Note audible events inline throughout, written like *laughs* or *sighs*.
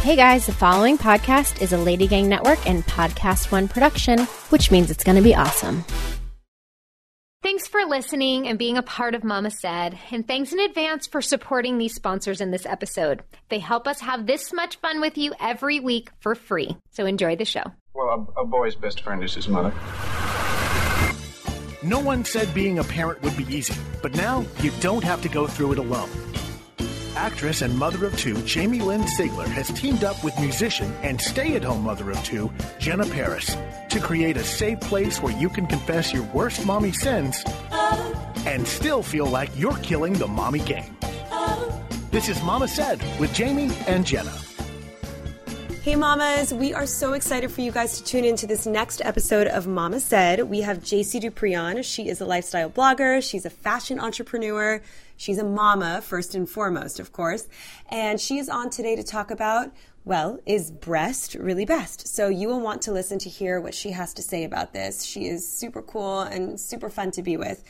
Hey guys, the following podcast is a Lady Gang Network and Podcast One production, which means it's going to be awesome. Thanks for listening and being a part of Mama Said. And thanks in advance for supporting these sponsors in this episode. They help us have this much fun with you every week for free. So enjoy the show. Well, a, a boy's best friend is his mother. No one said being a parent would be easy, but now you don't have to go through it alone. Actress and mother of two Jamie Lynn Sigler has teamed up with musician and stay at home mother of two Jenna Paris to create a safe place where you can confess your worst mommy sins and still feel like you're killing the mommy game. This is Mama Said with Jamie and Jenna. Hey, mamas, we are so excited for you guys to tune into this next episode of Mama Said. We have Jacey Duprie. She is a lifestyle blogger, she's a fashion entrepreneur, she's a mama, first and foremost, of course. And she is on today to talk about well, is breast really best? So you will want to listen to hear what she has to say about this. She is super cool and super fun to be with.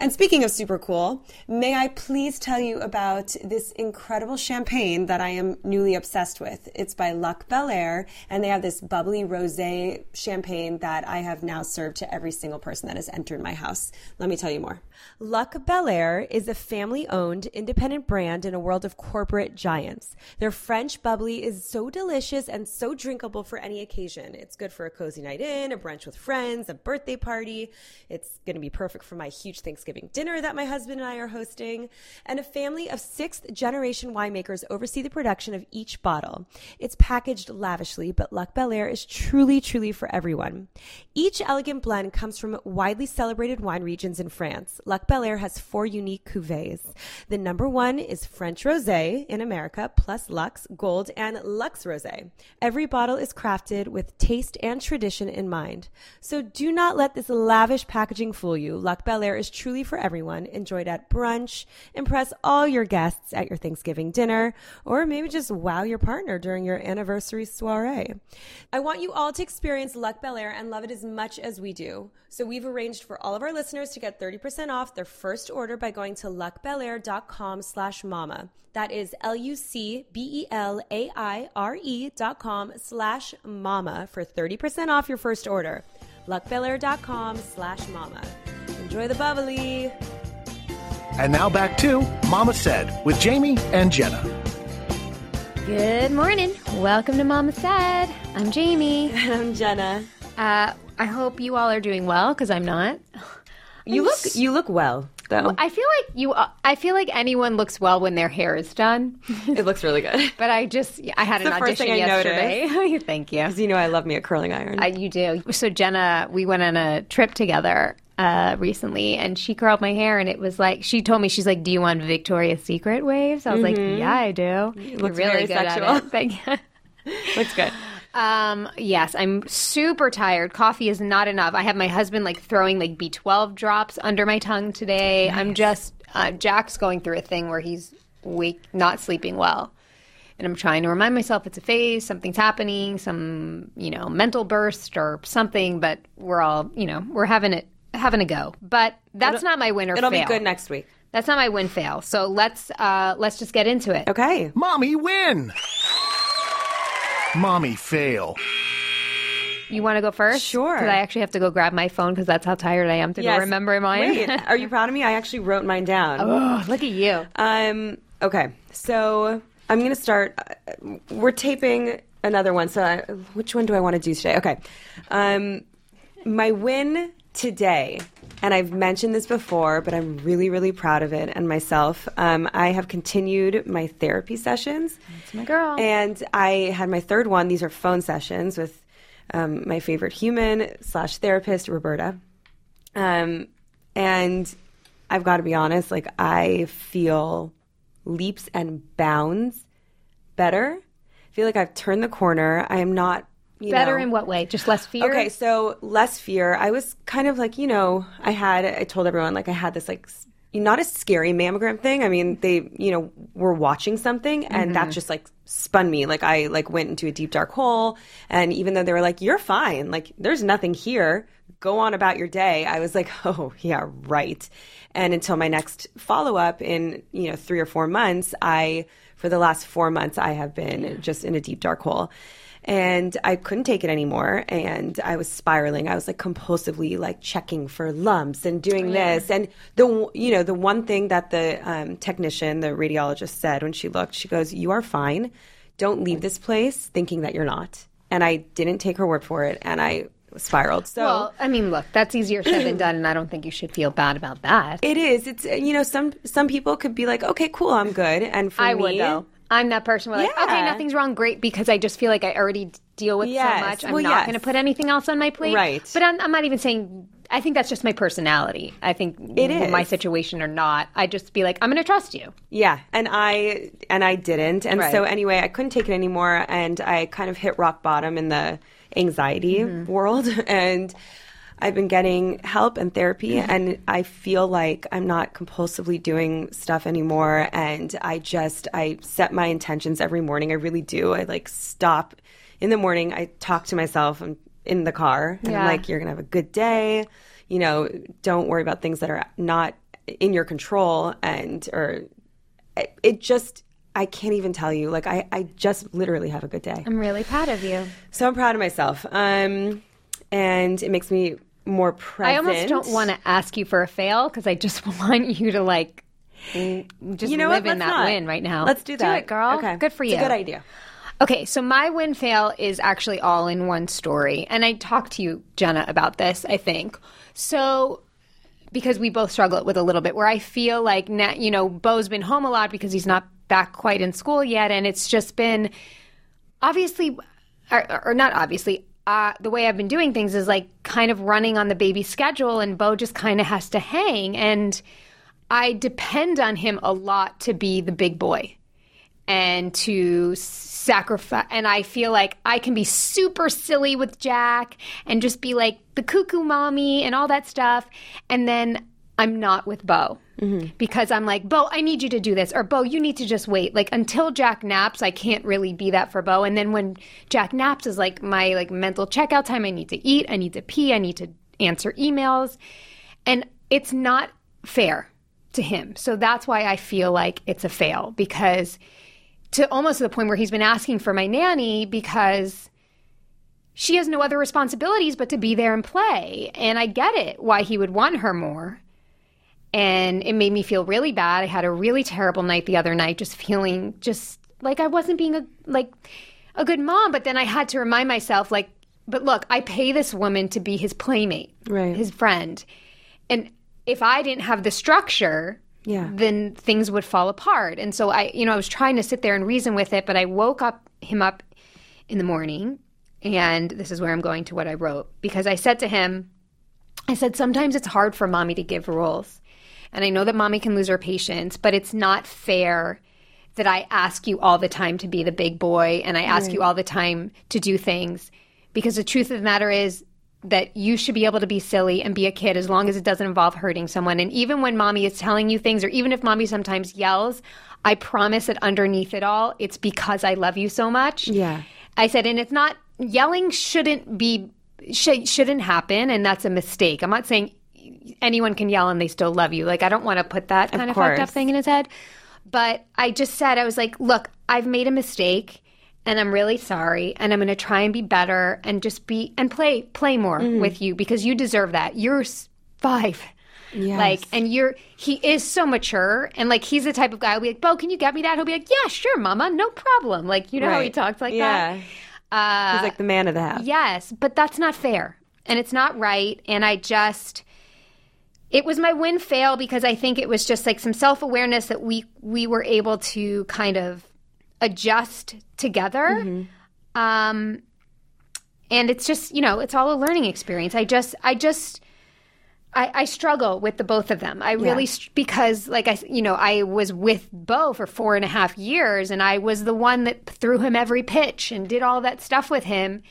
And speaking of super cool, may I please tell you about this incredible champagne that I am newly obsessed with? It's by Luc Belaire, and they have this bubbly rosé champagne that I have now served to every single person that has entered my house. Let me tell you more. Luc Belaire is a family owned, independent brand in a world of corporate giants. Their French bubbly is so delicious and so drinkable for any occasion. It's good for a cozy night in, a brunch with friends, a birthday party. It's going to be perfect for my huge Thanksgiving dinner that my husband and I are hosting. And a family of sixth generation winemakers oversee the production of each bottle. It's packaged lavishly, but Luc Belaire is truly, truly for everyone. Each elegant blend comes from widely celebrated wine regions in France. Luc Belaire has four unique cuvées. The number one is French Rosé in America, plus Lux, Gold, and Lux Rosé. Every bottle is crafted with taste and tradition in mind. So do not let this lavish packaging fool you. Luc Belaire is truly for everyone. Enjoyed at brunch, impress all your guests at your Thanksgiving dinner, or maybe just wow your partner during your anniversary soiree. I want you all to experience Luc Belaire and love it as much as we do. So we've arranged for all of our listeners to get 30% off their first order by going to lucbelaire.com slash mama. That is L-U-C-B-E-L-A-I-R-E dot com slash mama for 30% off your first order. lucbelaire.com slash mama. Enjoy the bubbly. And now back to Mama Said with Jamie and Jenna. Good morning. Welcome to Mama Said. I'm Jamie. *laughs* And I'm Jenna. Uh, I hope you all are doing well because I'm not. You look you look well though. I feel like you. Uh, I feel like anyone looks well when their hair is done. *laughs* it looks really good. But I just, I had an the first audition thing I yesterday. *laughs* Thank you. Because you know I love me a curling iron. Uh, you do. So Jenna, we went on a trip together uh, recently, and she curled my hair, and it was like she told me she's like, "Do you want Victoria's Secret waves?" I was like, "Yeah, I do." You're looks really good sexual. at it. Thank you. *laughs* looks good. Um, yes, I'm super tired. Coffee is not enough. I have my husband like throwing like B12 drops under my tongue today. I'm just uh, Jack's going through a thing where he's wake not sleeping well. And I'm trying to remind myself it's a phase, something's happening, some, you know, mental burst or something, but we're all, you know, we're having it having a go. But that's not my win or fail. It'll fail. be good next week. That's not my win fail. So let's uh let's just get into it. Okay. Mommy win! Mommy fail. You want to go first? Sure. Because I actually have to go grab my phone because that's how tired I am to go remember mine. Wait, *laughs* are you proud of me? I actually wrote mine down. oh, look at you. Um. Okay. So I'm gonna start. uh, We're taping another one. So I, which one do I want to do today? Okay. Um, my win today, and I've mentioned this before, but I'm really, really proud of it and myself. Um, I have continued my therapy sessions. It's my girl. And I had my third one. These are phone sessions with um, my favorite human slash therapist, Roberta. Um, and I've got to be honest, like I feel leaps and bounds better. I feel like I've turned the corner. I am not you Better know, in what way? Just less fear? Okay, so less fear. I was kind of like, you know, I had, I told everyone, like, I had this, like, not a scary mammogram thing. I mean, they, you know, were watching something and that mm-hmm. just, like, spun me. Like, I, like, went into a deep, dark hole. And even though they were like, you're fine, like, there's nothing here, go on about your day, I was like, *laughs* oh, yeah, right. And until my next follow up in, you know, three or four months, I for the last four months, I have been just in a deep dark hole. And I couldn't take it anymore. And I was spiraling. I was like compulsively like checking for lumps and doing this. And the, you know, the one thing that the um, technician, the radiologist said when she looked, she goes, You are fine. Don't leave this place thinking that you're not. And I didn't take her word for it. And I spiraled. So Well, I mean, look, that's easier said than done, and I don't think you should feel bad about that. it is. It's, uh, you know, some, some people could be like, okay, cool, I'm good. And for I me, would though. I'm that person where like, Yeah. okay, nothing's wrong, great, because I just feel like I already deal with Yes. so much. I'm Well, not yes. going to put anything else on my plate. Right. But I'm, I'm not even saying. I think that's just my personality. I think It w- my situation or not, I just be like, I'm going to trust you. Yeah, and I and I didn't, and Right. so anyway, I couldn't take it anymore, and I kind of hit rock bottom in the anxiety Mm-hmm. world, *laughs* and I've been getting help and therapy, Mm-hmm. and I feel like I'm not compulsively doing stuff anymore, and I just I set my intentions every morning. I really do. I like stop in the morning. I talk to myself. I'm in the car, and I'm like, "You're gonna have a good day." You know, don't worry about things that are not in your control, and or it- it just I can't even tell you. Like I, I just literally have a good day. I'm really proud of you. So I'm proud of myself. Um, and it makes me more present. I almost don't want to ask you for a fail because I just *laughs* want you to like just You know live what? in Let's that not. win right now. Let's do that. Do it, girl. Okay. Good for It's you. a good idea. Okay, so my win fail is actually all in one story. And I talked to you, Jenna, about this, I think. So, because we both struggle with a little bit, where I feel like, na you know, Bo's been home a lot because he's not back quite in school yet. And it's just been obviously, or, or not obviously, uh, the way I've been doing things is like kind of running on the baby schedule, and Bo just kind of has to hang. And I depend on him a lot to be the big boy and to sacrifice. And I feel like I can be super silly with Jack and just be like the cuckoo mommy and all that stuff. And then I'm not with Bo mm-hmm. because I'm like, Bo, I need you to do this. Or Bo, you need to just wait. Like until Jack naps, I can't really be that for Bo. And then when Jack naps is like my like mental checkout time. I need to eat. I need to pee. I need to answer emails. And it's not fair to him. So that's why I feel like it's a fail because to almost to the point where he's been asking for my nanny because she has no other responsibilities but to be there and play. And I get it why he would want her more. And it made me feel really bad. I had a really terrible night the other night, just feeling just like I wasn't being a like a good mom. But then I had to remind myself, like, but look, I pay this woman to be his playmate, Right. his friend. And if I didn't have the structure, Yeah. then things would fall apart. And so I, you know, I was trying to sit there and reason with it, but I woke up him up in the morning, and this is where I'm going to what I wrote because I said to him, I said, sometimes it's hard for mommy to give rules. And I know that mommy can lose her patience, but it's not fair that I ask you all the time to be the big boy and I ask you all the time to do things because the truth of the matter is that you should be able to be silly and be a kid as long as it doesn't involve hurting someone. And even when mommy is telling you things, or even if mommy sometimes yells, I promise that underneath it all, it's because I love you so much. Yeah. I said, and it's not yelling shouldn't be sh- shouldn't happen, and that's a mistake. I'm not saying anyone can yell and they still love you. Like I don't want to put that kind of, fucked up thing in his head. But I just said I was like, look, I've made a mistake. And I'm really sorry, and I'm going to try and be better, and just be and play play more Mm-hmm. with you because you deserve that. You're five, Yes. like, and you're he is so mature, and like he's the type of guy. I'll be like, Bo, can you get me that? He'll be like, Yeah, sure, Mama, no problem. Like, you know how he Right. talks like yeah. that. Uh, He's like the man of the house. Yes, but that's not fair. And it's not right. And I just it was my win fail because I think it was just like some self-awareness that we we were able to kind of adjust together. Um and it's just, you know, it's all a learning experience. I just I just I, I struggle with the both of them. I really str- because like I you know I was with Bo for four and a half years, and I was the one that threw him every pitch and did all that stuff with him.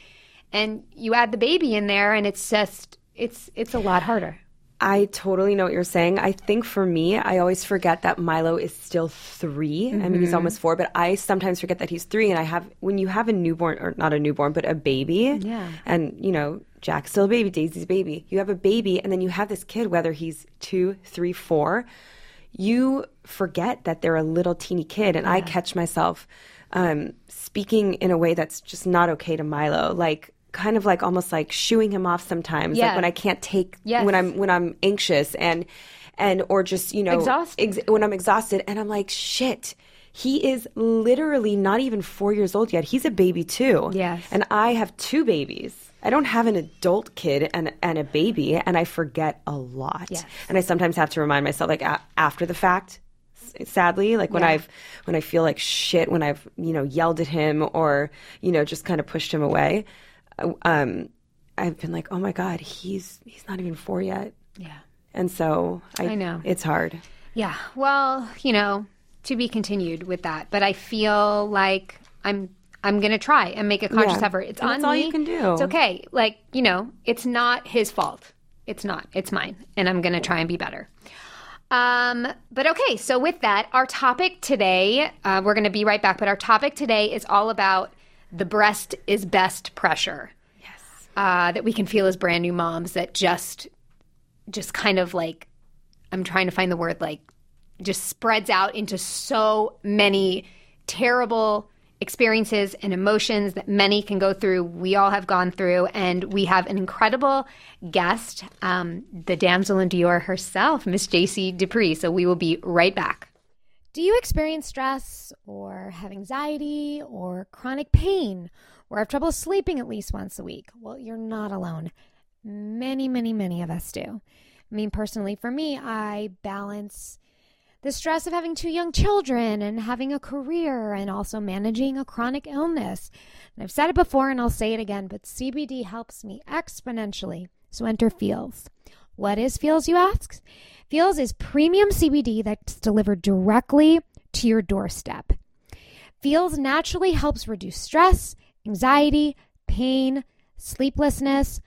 And you add the baby in there, and it's just it's it's a lot harder. I totally know what you're saying. I think for me, I always forget that Milo is still 3 I mean, Mm-hmm. he's almost four, but I sometimes forget that he's three. And I have, when you have a newborn, or not a newborn, but a baby, Yeah. and, you know, Jack's still a baby, Daisy's a baby. You have a baby, and then you have this kid, whether he's two, three, four. you forget that they're a little teeny kid. And I catch myself um, speaking in a way that's just not okay to Milo. Like, kind of like almost like shooing him off sometimes Yeah. like when i can't take Yes. when i'm when i'm anxious and and or just you know Exhausted. ex- when i'm exhausted and i'm like shit he is literally not even four years old yet he's a baby too Yes. and i have two babies i don't have an adult kid and and a baby and i forget a lot Yes. and i sometimes have to remind myself like a- after the fact s- sadly like when Yeah. i've when i feel like shit when i've you know yelled at him or you know just kind of pushed him away um i've been like oh my god he's he's not even four yet Yeah. and so i, I know. it's hard Yeah. Well, you know, to be continued with that. But I feel like I'm I'm gonna try and make a conscious Yeah. effort. It's And on that's all me. you can do. It's okay. Like, you know, it's not his fault. It's not. It's mine. And I'm gonna try and be better. Um, but okay, so with that, our topic today, uh, we're gonna be right back, but our topic today is all about the breast is best pressure. Yes. Uh, that we can feel as brand new moms that just just kind of like I'm trying to find the word like just spreads out into so many terrible experiences and emotions that many can go through. We all have gone through, and we have an incredible guest, um, the damsel in Dior herself, Miss Jacey Duprie. So we will be right back. Do you experience stress or have anxiety or chronic pain or have trouble sleeping at least once a week? Well, you're not alone. Many, many, many of us do. I mean, personally, for me, I balance the stress of having two young children and having a career and also managing a chronic illness. And I've said it before and I'll say it again, but CBD helps me exponentially. So enter Feals. What is Feals, you ask? Feals is premium CBD that's delivered directly to your doorstep. Feals naturally helps reduce stress, anxiety, pain, sleeplessness.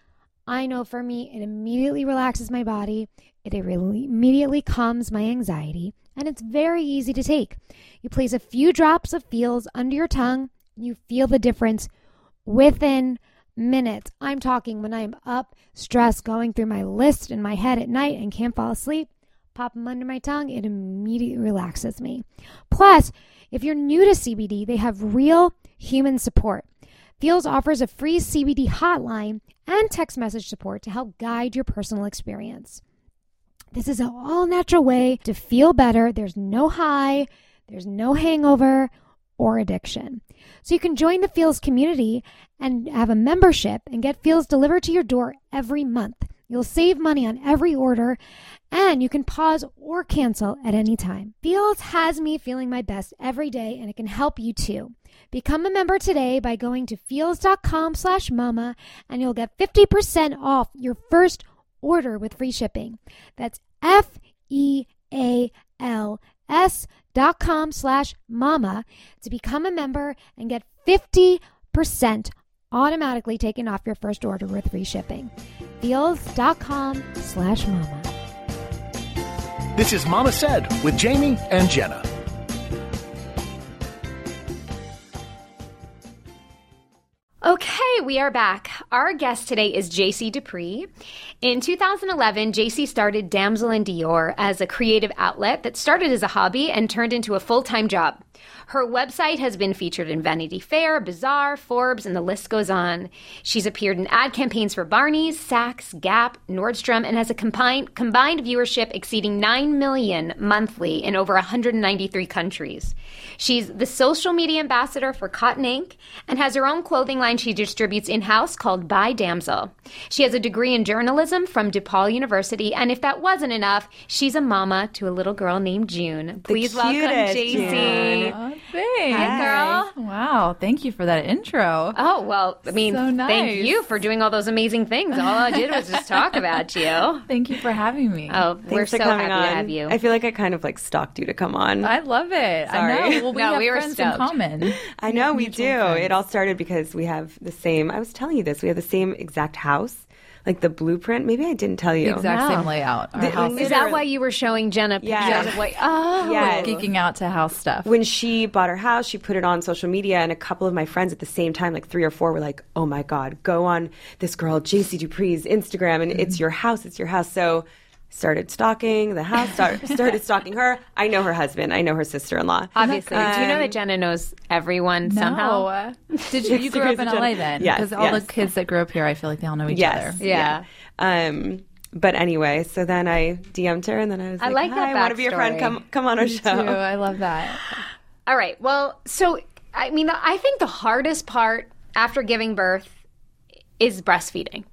I know for me, it immediately relaxes my body. It immediately calms my anxiety, and it's very easy to take. You place a few drops of Feals under your tongue, you feel the difference within minutes. I'm talking when I'm up, stressed, going through my list in my head at night and can't fall asleep. Pop them under my tongue, it immediately relaxes me. Plus, if you're new to CBD, they have real human support. Feals offers a free CBD hotline and text message support to help guide your personal experience. This is an all natural way to feel better. There's no high, there's no hangover or addiction. So you can join the Feals community and have a membership and get Feals delivered to your door every month. You'll save money on every order and you can pause or cancel at any time. Feals has me feeling my best every day and it can help you too. Become a member today by going to feals.com slash mama and you'll get 50% off your first order with free shipping. That's F E A L S dot com slash mama to become a member and get 50% automatically taken off your first order with free shipping. Feals.com slash mama. This is Mama Said with Jamie and Jenna. Okay, we are back. Our guest today is Jacey Duprie. In 2011, Jacey started Damsel in Dior as a creative outlet that started as a hobby and turned into a full time job. Her website has been featured in Vanity Fair, Bazaar, Forbes, and the list goes on. She's appeared in ad campaigns for Barney's, Saks, Gap, Nordstrom, and has a combined, combined viewership exceeding 9 million monthly in over 193 countries. She's the social media ambassador for Cotton Inc. and has her own clothing line she distributes in house called By Damsel. She has a degree in journalism from DePaul University, and if that wasn't enough, she's a mama to a little girl named June. Please welcome Jacey. Oh, thanks. Hi, girl. Wow, thank you for that intro. Oh, well, I mean, So thank you for doing all those amazing things. All I did was just talk *laughs* about you. Thank you for having me. Oh, we're Thanks for so coming happy on. to have you. I feel like I kind of like stalked you to come on. I love it. Sorry. I know. Well, we No, have we were friends stoked. in common. *laughs* I know we Mutual do. friends. It all started because we have the same. I was telling you this. We have the same exact house, like the blueprint. Maybe I didn't tell you. The exact No. same layout. The- Is that why you were showing Jenna pictures Yes. of what? Oh, Yes. geeking out to house stuff. when she bought her house, she put it on social media, and a couple of my friends at the same time, like three or four, were like, "Oh my god, go on this girl Jacey Duprie's Instagram, and mm-hmm. it's your house, it's your house." So started stalking the house, start, *laughs* started stalking her. I know her husband. I know her sister in law. Obviously. Do you know that Jenna knows everyone somehow? No. Did you, *laughs* you grew up in Jenna. LA then? Yes, Because all yes. the kids that grew up here, I feel like they all know each Yes. other. Yeah. Um, but anyway, so then I DM'd her, and then I was I like, like that "Hi, I want to be your friend. Come, come on our Too. show." I love that. *laughs* All right. Well, so I mean, I think the hardest part after giving birth is breastfeeding.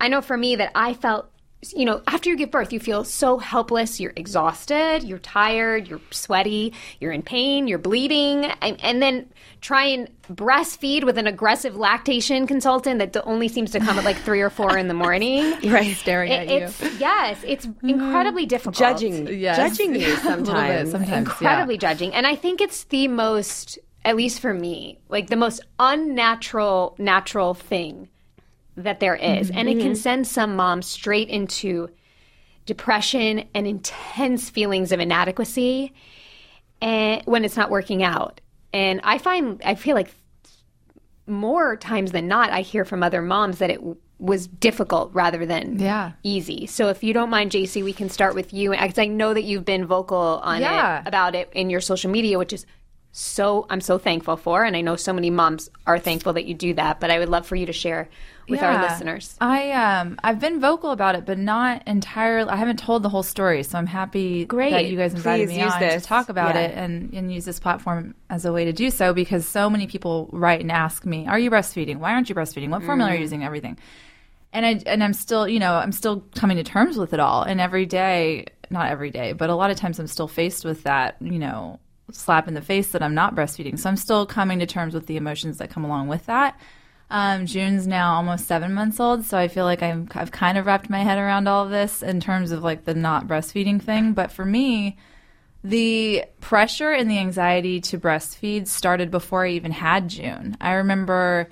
I know for me that I felt, you know, after you give birth, you feel so helpless. You're exhausted, you're tired, you're sweaty, you're in pain, you're bleeding, and, and then try and breastfeed with an aggressive lactation consultant that only seems to come at like three or four in the morning. *laughs* right, Staring It- at you. yes, it's incredibly mm. difficult. judging, Yes. judging you *laughs* A little bit, sometimes. sometimes. incredibly judging and i think it's the most at least for me like the most unnatural natural thing that there is. and it can mm-hmm. send some moms straight into depression and intense feelings of inadequacy and when it's not working out and i find i feel like more times than not i hear from other moms that it was difficult rather than Yeah. easy. So if you don't mind, Jacey, we can start with you because I know that you've been vocal on Yeah. it about it in your social media, which is so I'm so thankful for, and I know so many moms are thankful that you do that. But I would love for you to share with our listeners. I um I've been vocal about it, but not entirely. I haven't told the whole story, so I'm happy Great. that you guys invited Please me use on this. to talk about Yeah. it and and use this platform as a way to do so because so many people write and ask me, "Are you breastfeeding? Why aren't you breastfeeding? What formula are you using? Everything." And I and I'm still, you know, I'm still coming to terms with it all. And every day, not every day, but a lot of times I'm still faced with that, you know, slap in the face that I'm not breastfeeding. So I'm still coming to terms with the emotions that come along with that. Um, June's now almost seven months old, so I feel like I'm, I've kind of wrapped my head around all of this in terms of like the not breastfeeding thing. But for me, the pressure and the anxiety to breastfeed started before I even had June. I remember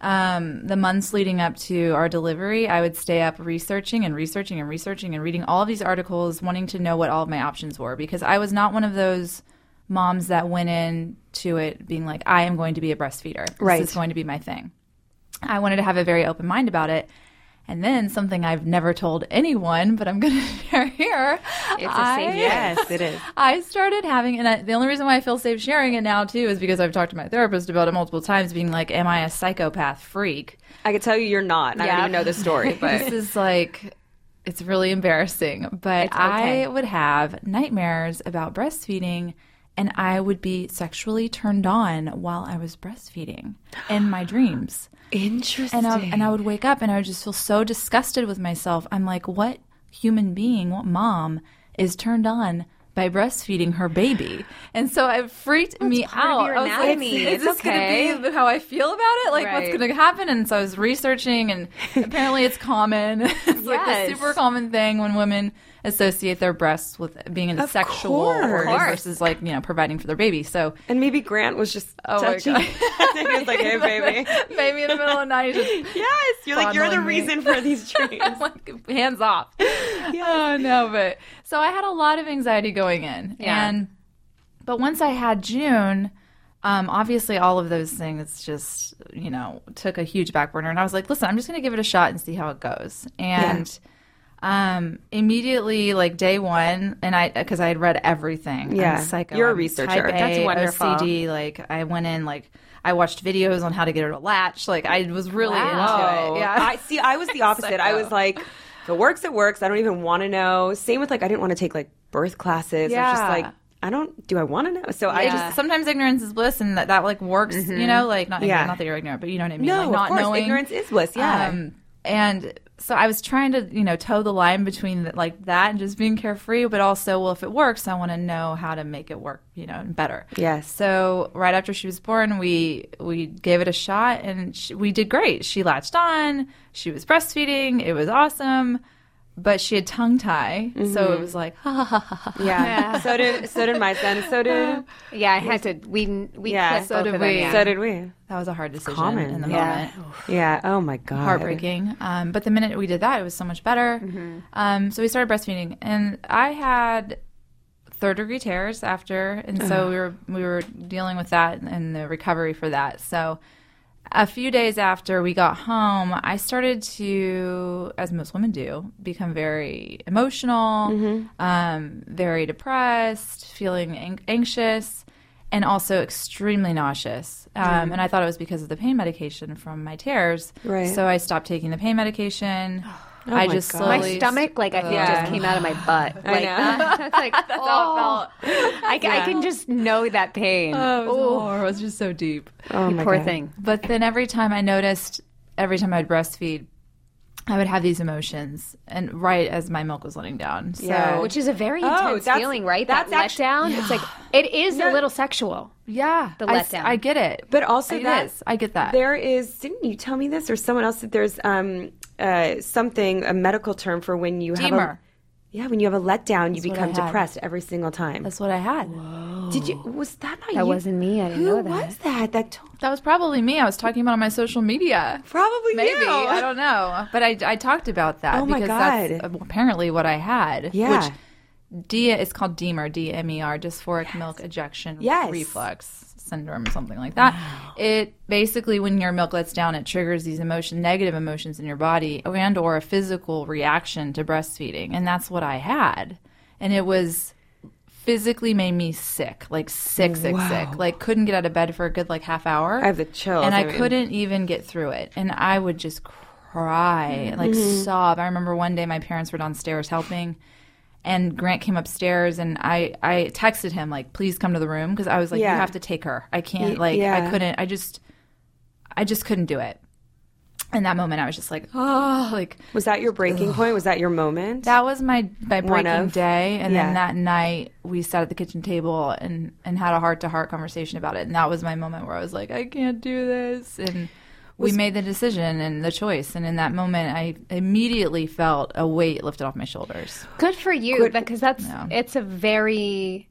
um, the months leading up to our delivery, I would stay up researching and researching and researching and reading all of these articles, wanting to know what all of my options were because I was not one of those moms that went in to it being like, I am going to be a breastfeeder. Right. This is going to be my thing. I wanted to have a very open mind about it. And then something I've never told anyone, but I'm going *laughs* to share here. It's a I- safe Yes, it is. I started having, and I, the only reason why I feel safe sharing it now too is because I've talked to my therapist about it multiple times, being like, "Am I a psychopath freak?" I can tell you you're not. and I don't even know the story, *laughs* but This is like, it's really embarrassing. But okay. I would have nightmares about breastfeeding, and I would be sexually turned on while I was breastfeeding in my *gasps* dreams. Interesting. And I, and I would wake up and I would just feel so disgusted with myself. I'm like, what human being, what mom is turned on by breastfeeding her baby? And so it freaked me out. I was like, is It's this okay. going to be how I feel about it? Like, Right. what's going to happen? And so I was researching, and apparently it's common. *laughs* it's like Yes. the super common thing when women associate their breasts with being Of sexual organ versus like you know providing for their baby. So and maybe Grant was just Oh my touching. God. *laughs* he was like, "Hey, *laughs* baby." maybe in the middle of the night, *laughs* Yes, you're like you're the me. reason for these dreams. Like, hands off. Oh no, but so I had a lot of anxiety going in, Yeah. and but once I had June, um, obviously all of those things just you know took a huge back burner, and I was like, listen, I'm just going to give it a shot and see how it goes, and. Um, immediately, like day one, and I because I had read everything. I'm Yeah. psycho. You're a I'm researcher. A, That's wonderful. OCD. Like I went in, like I watched videos on how to get her to latch. Like I was really Wow. into it. Yeah, I see. I was the *laughs* opposite. I was like, if it works, it works. I don't even want to know. Same with like, I didn't want to take like birth classes. I was just Yeah. like, I don't. Do I want to know? So I I just. sometimes ignorance is bliss, and that, that like works. You know, like not Yeah. not that you're ignorant, but you know what I mean. No, like, of not course, knowing ignorance is bliss, yeah. Um, and so I was trying to you know toe the line between the, like that and just being carefree, but also well, if it works, I want to know how to make it work, you know, better. Yes. So right after she was born, we we gave it a shot, and she, we did great. She latched on. She was breastfeeding. It was awesome. But she had tongue tie, so it was like, ha ha ha ha. ha. yeah. so did so did my son. So did *laughs* Yeah, I had to. We we Yeah, so both did of them, we. yeah. so did we. That was a hard decision Common. in the Yeah. moment. Yeah. Oh my god. heartbreaking. Um, but the minute we did that, it was so much better. Um, so we started breastfeeding, and I had third degree tears after, and so we were we were dealing with that and the recovery for that. So a few days after we got home, I started to, as most women do, become very emotional, um, very depressed, feeling an- anxious, and also extremely nauseous. Um, And I thought it was because of the pain medication from my tears. Right. So I stopped taking the pain medication. *gasps* *gasps* I my just God. slowly. My stomach, like I think, Yeah. just came out of my *gasps* butt. Like know. that. *laughs* That's like *laughs* that's how I, I can just know that pain. Oh, it was, it was just so deep. Oh You my poor God. thing. But then every time I noticed, every time I'd breastfeed, I would have these emotions, and right as my milk was letting down. So, Yeah. Which is a very Oh, intense that's- feeling, right? that's that actu- letdown. It's like it is a little sexual. yeah, The I s- letdown. I, get it, But also It that is. I get that. There is. Didn't you tell me this or someone else that there's um uh something a medical term for when you have a yeah when you have a letdown you become depressed every single time. That's what I had. Did you? Was that not That you? wasn't me. I didn't Who know that. was that? That to- That was probably me. I was talking about on my social media. probably Maybe you. I don't know, but I, I talked about that Oh my because God. that's apparently what I had. Yeah. Which D is called DMER, D M E R, dysphoric milk ejection Yes. reflux syndrome, or something like that. It basically, when your milk lets down, it triggers these emotion, negative emotions in your body, and or a physical reaction to breastfeeding, and that's what I had, and it was physically made me sick, like sick, sick, sick. Like couldn't get out of bed for a good like half hour. I have the chills, and I, I mean- couldn't even get through it, and I would just cry, like Mm-hmm. sob. I remember one day my parents were downstairs helping. And Grant came upstairs, and I, I texted him like, "Please come to the room," because I was like, Yeah. "You have to take her. I can't. Like, yeah. I couldn't. I just, I just couldn't do it." In that moment, I was just like, "Oh, like Was that your breaking point? Was that your moment? that was my my breaking day, and Yeah. then that night we sat at the kitchen table and and had a heart to heart conversation about it, and that was my moment where I was like, I can't do this, and we made the decision and the choice, and in that moment, I immediately felt a weight lifted off my shoulders. Good for you because that's Yeah. it's a very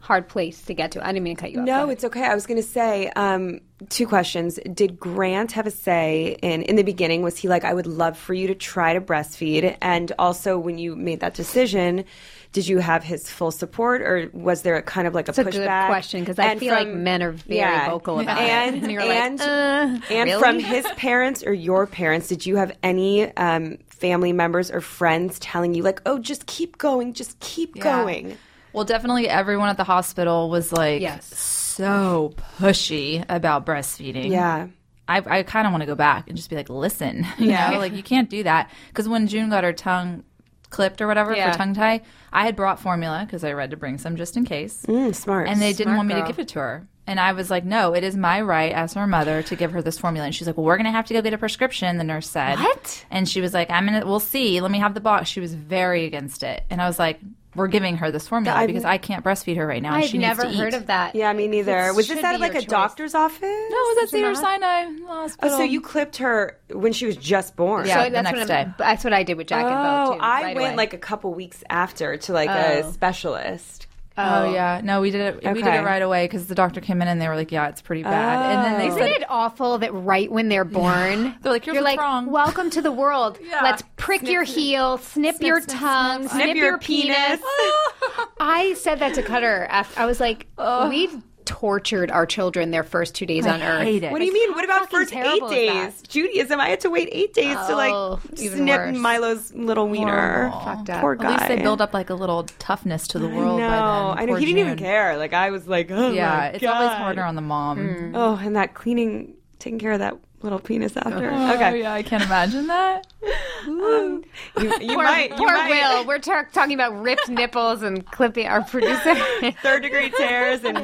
hard place to get to. I didn't mean to cut you off. No, it's okay. I was going to say um, two questions. Did Grant have a say in in the beginning? Was he like, I would love for you to try to breastfeed? And also, when you made that decision, did you have his full support, or was there a kind of like a It's a pushback? good question because I And feel like men are very yeah. vocal about *laughs* and, it. And you're and, like, uh, and really? from *laughs* his parents or your parents, did you have any um, family members or friends telling you like, "Oh, just keep going, just keep going"? Well, definitely everyone at the hospital was like Yes. so pushy about breastfeeding. Yeah. I, I kind of want to go back and just be like, listen, *laughs* you Yeah. know, like you can't do that. Because when June got her tongue clipped or whatever Yeah. for tongue tie, I had brought formula because I read to bring some just in case. Mm, smart. And they didn't Smart want me to give it to her. And I was like, no, it is my right as her mother to give her this formula. And she's like, well, we're going to have to go get a prescription, the nurse said. What? And she was like, I'm going to, we'll see. Let me have the box. She was very against it. And I was like, we're giving her this formula I've- because I can't breastfeed her right now. and I've she never needs to heard eat. of that. yeah, me neither. This Was this should at like a choice. doctor's office? No, it was at Is it Cedar not? Sinai Oh, Hospital. so you clipped her when she was just born. Yeah. So the that's next what day. I'm- That's what I did with Jack and Bo Oh, too. I right went away. like a couple weeks after to like a Oh. specialist. Oh, oh yeah, no, we did it. We did it right away because the doctor came in and they were like, "Yeah, it's pretty bad." And then they Isn't said, it awful that right when they're born, *laughs* They're like, "Here's you're like, wrong." welcome to the world. *laughs* Yeah. Let's prick your heel, snip, your snip, tongue, snip. snip, Snip your, your penis. penis. *laughs* I said that to Cutter. After, I was like, we've tortured our children their first two days on Earth. it. What do you mean? What about first eight days? Judaism. I had to wait eight days to Oh, like snip worse. Milo's little wiener. Fucked up. Poor At least they build up like a little toughness to the world. know. by then. I know. Poor He didn't even care. Like I was like, oh Yeah, my it's God. always harder on the mom. Hmm. Oh, and that cleaning, taking care of that little penis after. Oh, okay. yeah, I can't imagine that. *laughs* Um, you, you Poor, might. You poor might. Will. We're tar- talking about ripped nipples and clipping our producer. *laughs* Third degree tears and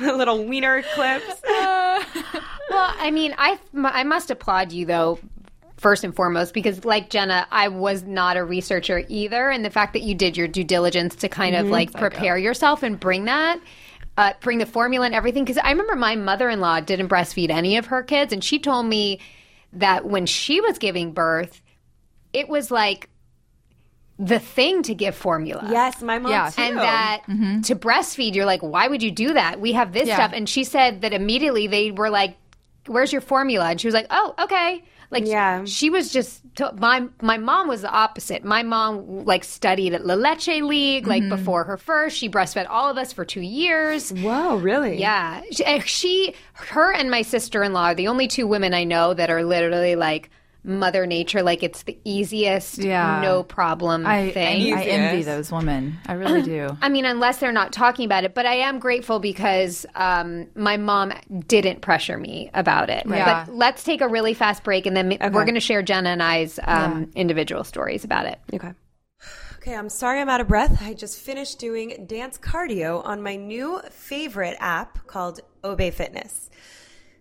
*laughs* little wiener clips. Well, I mean, I I must applaud you though. First and foremost, because like Jenna, I was not a researcher either, and the fact that you did your due diligence to kind of like prepare yourself and bring that, uh, bring the formula and everything. Because I remember my mother-in-law didn't breastfeed any of her kids, and she told me that when she was giving birth, it was like the thing to give formula. Yes, my mom Yeah. too. And that to breastfeed, you're like, why would you do that? We have this Yeah. stuff. And she said that immediately they were like, where's your formula? And she was like, oh, okay. Like Yeah. she was just t- my my mom was the opposite. My mom like studied at La Leche League like mm-hmm. before her first. She breastfed all of us for 2 years. Whoa, really? Yeah. She, she, her and my sister in law are the only two women I know that are literally like Mother Nature. Like it's the easiest, Yeah. no problem I, I, thing. I envy those women. I really do. *clears throat* I mean, unless they're not talking about it, but I am grateful because um, my mom didn't pressure me about it. Yeah. But let's take a really fast break, and then we're going to share Jenna and I's um, individual stories about it. Okay. Okay, I'm sorry I'm out of breath. I just finished doing dance cardio on my new favorite app called Obe Fitness.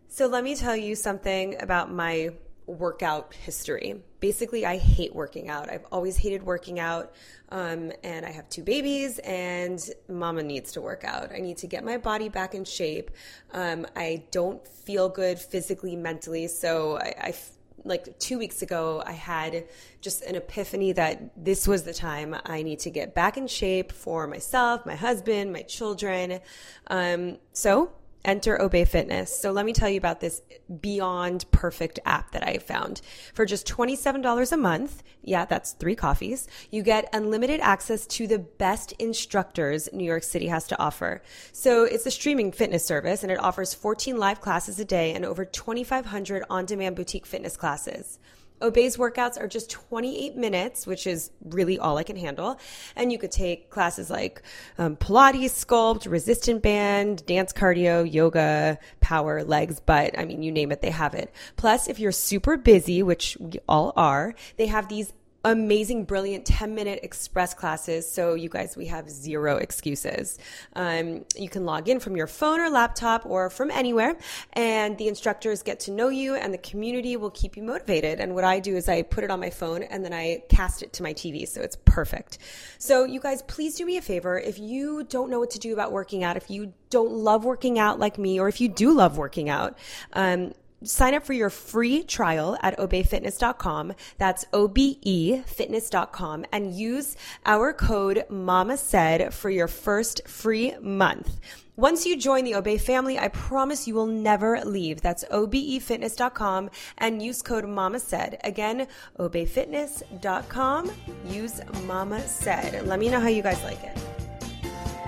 So let me tell you something about my workout history. Basically, I hate working out. I've always hated working out. Um, and I have two babies, and mama needs to work out. I need to get my body back in shape. Um, I don't feel good physically, mentally. So I, I f- like two weeks ago, I had just an epiphany that this was the time I need to get back in shape for myself, my husband, my children. Um, so enter Obe Fitness. So let me tell you about this beyond perfect app that I found. For just $27 a month, yeah, that's three coffees, you get unlimited access to the best instructors New York City has to offer. So it's a streaming fitness service and it offers 14 live classes a day and over 2,500 on demand boutique fitness classes. Obe's workouts are just 28 minutes, which is really all I can handle. And you could take classes like um, Pilates, sculpt, resistant band, dance cardio, yoga, power, legs, butt. I mean, you name it, they have it. Plus, if you're super busy, which we all are, they have these amazing, brilliant 10 minute express classes. So, you guys, we have zero excuses. Um, you can log in from your phone or laptop or from anywhere, and the instructors get to know you, and the community will keep you motivated. And what I do is I put it on my phone and then I cast it to my TV. So, it's perfect. So, you guys, please do me a favor. If you don't know what to do about working out, if you don't love working out like me, or if you do love working out, um, sign up for your free trial at obefitness.com. That's O-B-E fitness.com and use our code MAMA said for your first free month. Once you join the Obe family, I promise you will never leave. That's obefitness.com and use code MAMA said. Again, obefitness.com. Use MAMA said. Let me know how you guys like it.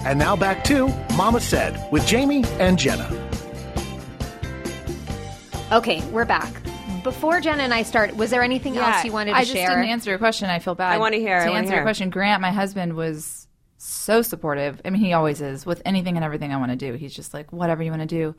And now back to Mama Said with Jamie and Jenna. Okay, we're back. Before Jenna and I start, was there anything else you wanted to I just share? didn't answer your question. I feel bad. I wanna hear, I To wanna answer hear. your question, Grant, my husband, was so supportive. I mean, he always is with anything and everything I want to do. He's just like, whatever you want to do.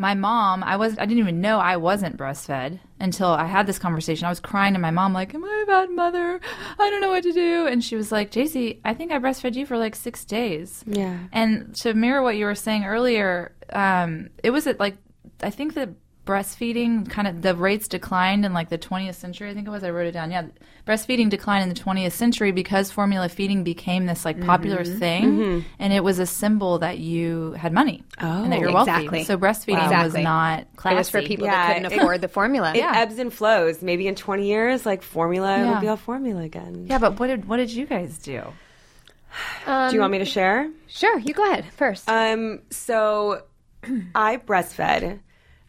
My mom, I was, I didn't even know I wasn't breastfed until I had this conversation. I was crying to my mom, like, "Am I a bad mother? I don't know what to do." And she was like, "Jacey, I think I breastfed you for like six days." Yeah. And to mirror what you were saying earlier, um, it was at like I think that breastfeeding kind of the rates declined in like the 20th century. I think it was. I wrote it down. Yeah, breastfeeding declined in the 20th century because formula feeding became this like popular Mm-hmm. thing, and it was a symbol that you had money and that you're wealthy. Exactly. So breastfeeding Exactly. was not classy. it was for people Yeah, that couldn't it- afford the formula. It ebbs and flows. Maybe in 20 years, like formula Yeah. will be all formula again. Yeah, but what did what did you guys do? Do you want me to share? Sure, you go ahead first. Um, so *clears throat* I breastfed.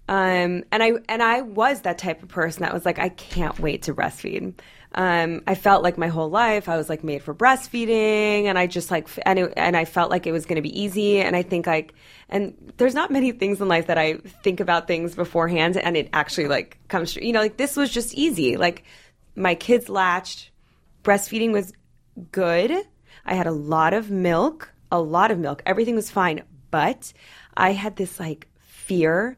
Um, and I and I was that type of person that was like, I can't wait to breastfeed. Um, I felt like my whole life I was like made for breastfeeding, and I just like and it, and I felt like it was going to be easy. And I think like, and there's not many things in life that I think about things beforehand, and it actually like comes. true. You know, like this was just easy. Like my kids latched, breastfeeding was good. I had a lot of milk, a lot of milk. Everything was fine, but I had this like fear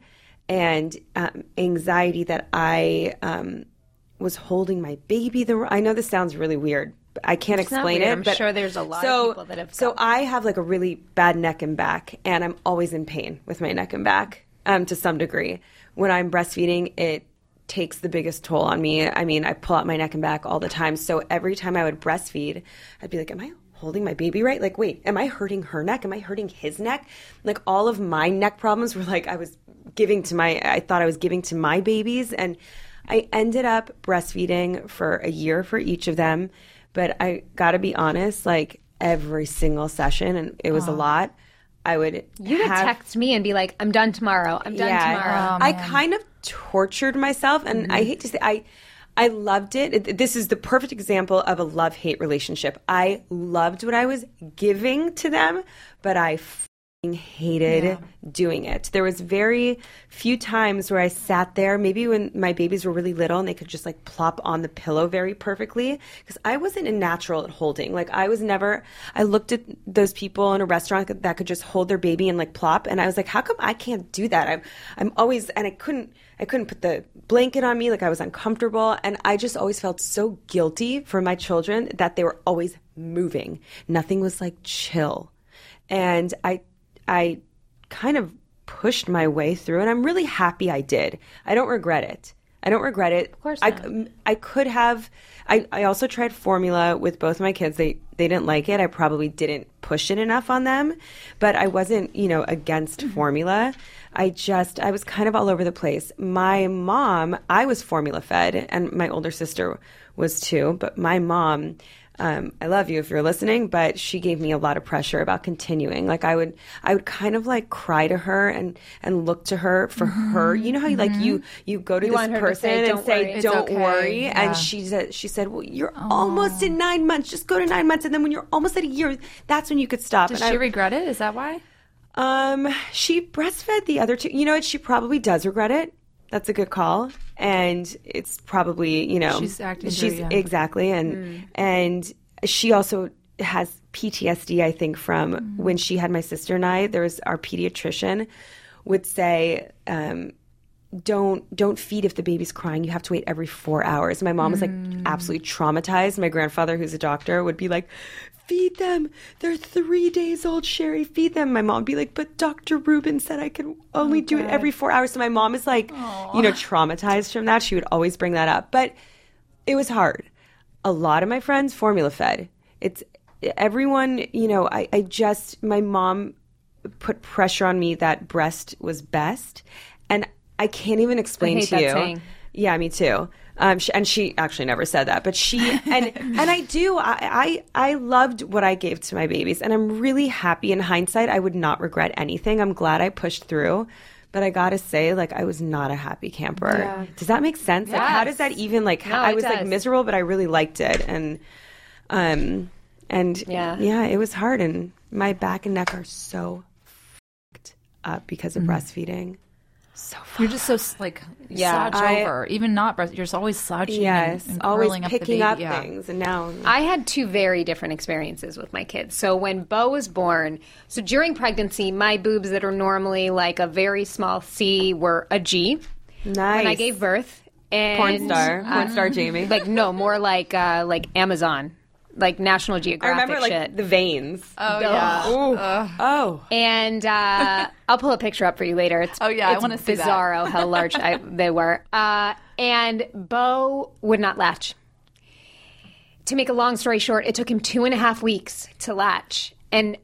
and um, anxiety that I um, was holding my baby. The I know this sounds really weird. But I can't not explain weird. it. I'm but sure there's a lot of so, people that have So I have like a really bad neck and back, and I'm always in pain with my neck and back um, to some degree. When I'm breastfeeding, it takes the biggest toll on me. I mean, I pull out my neck and back all the time. So every time I would breastfeed, I'd be like, "Am I holding my baby right? Like, wait, am I hurting her neck? Am I hurting his neck?" Like all of my neck problems were like I was giving to my. I thought I was giving to my babies, and I ended up breastfeeding for a year for each of them. But I got to be honest, like every single session, and it was a lot. I would you would have, text me and be like, "I'm done tomorrow. I'm done tomorrow." Oh, I kind of tortured myself, and I mm-hmm. hate to say I. I loved it. It- This is the perfect example of a love hate relationship. I loved what I was giving to them, but I hated doing it. There was very few times where I sat there, maybe when my babies were really little and they could just like plop on the pillow very perfectly because I wasn't a natural at holding. Like I was never I looked at those people in a restaurant that could just hold their baby and like plop and I was like how come I can't do that? I'm I'm always and I couldn't I couldn't put the blanket on me like I was uncomfortable and I just always felt so guilty for my children that they were always moving. Nothing was like chill. And I I kind of pushed my way through and I'm really happy I did. I don't regret it. I don't regret it. Of course I, not. Mm, I could have I, I also tried formula with both my kids. They they didn't like it. I probably didn't push it enough on them, but I wasn't, you know, against mm-hmm. formula. I just I was kind of all over the place. My mom, I was formula fed and my older sister was too, but my mom um, I love you if you're listening, but she gave me a lot of pressure about continuing. Like I would, I would kind of like cry to her and and look to her for her. You know how you like you you go to this want her to person say, and say, worry, "Don't okay." worry," Yeah. and she said, "She said, well, you're almost in nine months. Just go to nine months, and then when you're almost at a year, that's when you could stop." Does And she I- regret it? Is that why? um, she breastfed the other two. You know what? She probably does regret it. That's a good call, and it's probably you know She's acting She's through, yeah. exactly, and mm. and she also has PTSD. I think from mm. when she had my sister and I. There was our pediatrician would say. Um, don't don't feed if the baby's crying. You have to wait every four hours. My mom was like mm. absolutely traumatized. My grandfather, who's a doctor, would be like, "Feed them. They're three days old. Sherry, feed them." My mom would be like, "But Doctor Rubin said I could only do it every four hours." So my mom is like, you know, traumatized from that. She would always bring that up, but it was hard. A lot of my friends formula fed. It's everyone. You know, I, I just my mom put pressure on me that breast was best, and I can't even explain to you. saying. Yeah, me too. Um, she, and she actually never said that, but she and *laughs* and I do. I, I I loved what I gave to my babies, and I'm really happy. In hindsight, I would not regret anything. I'm glad I pushed through. But I gotta say, like, I was not a happy camper. Does that make sense? Like, how does that even like? No, I was like miserable, but I really liked it, and um, and Yeah. yeah, it was hard, and my back and neck are so fucked up because of breastfeeding. So You're just so like Yeah, slouch I- over, even not breast. You're just always slouching. Yes, and, and always curling up the picking baby. up Yeah. things, and now I had two very different experiences with my kids. So when Bo was born, so during pregnancy, my boobs that are normally like a very small C were a G. nice. When I gave birth, and porn star, uh, porn star Jamie. like no, more like uh, like Amazon, like National I Geographic remember like shit. the veins. Oh yeah. Ooh. oh, and uh, *laughs* I'll pull a picture up for you later. It's Oh, yeah, I wanna see that. bizarro how large I, *laughs* they were. Uh, and Bo would not latch. To make a long story short, it took him two and a half weeks to latch, and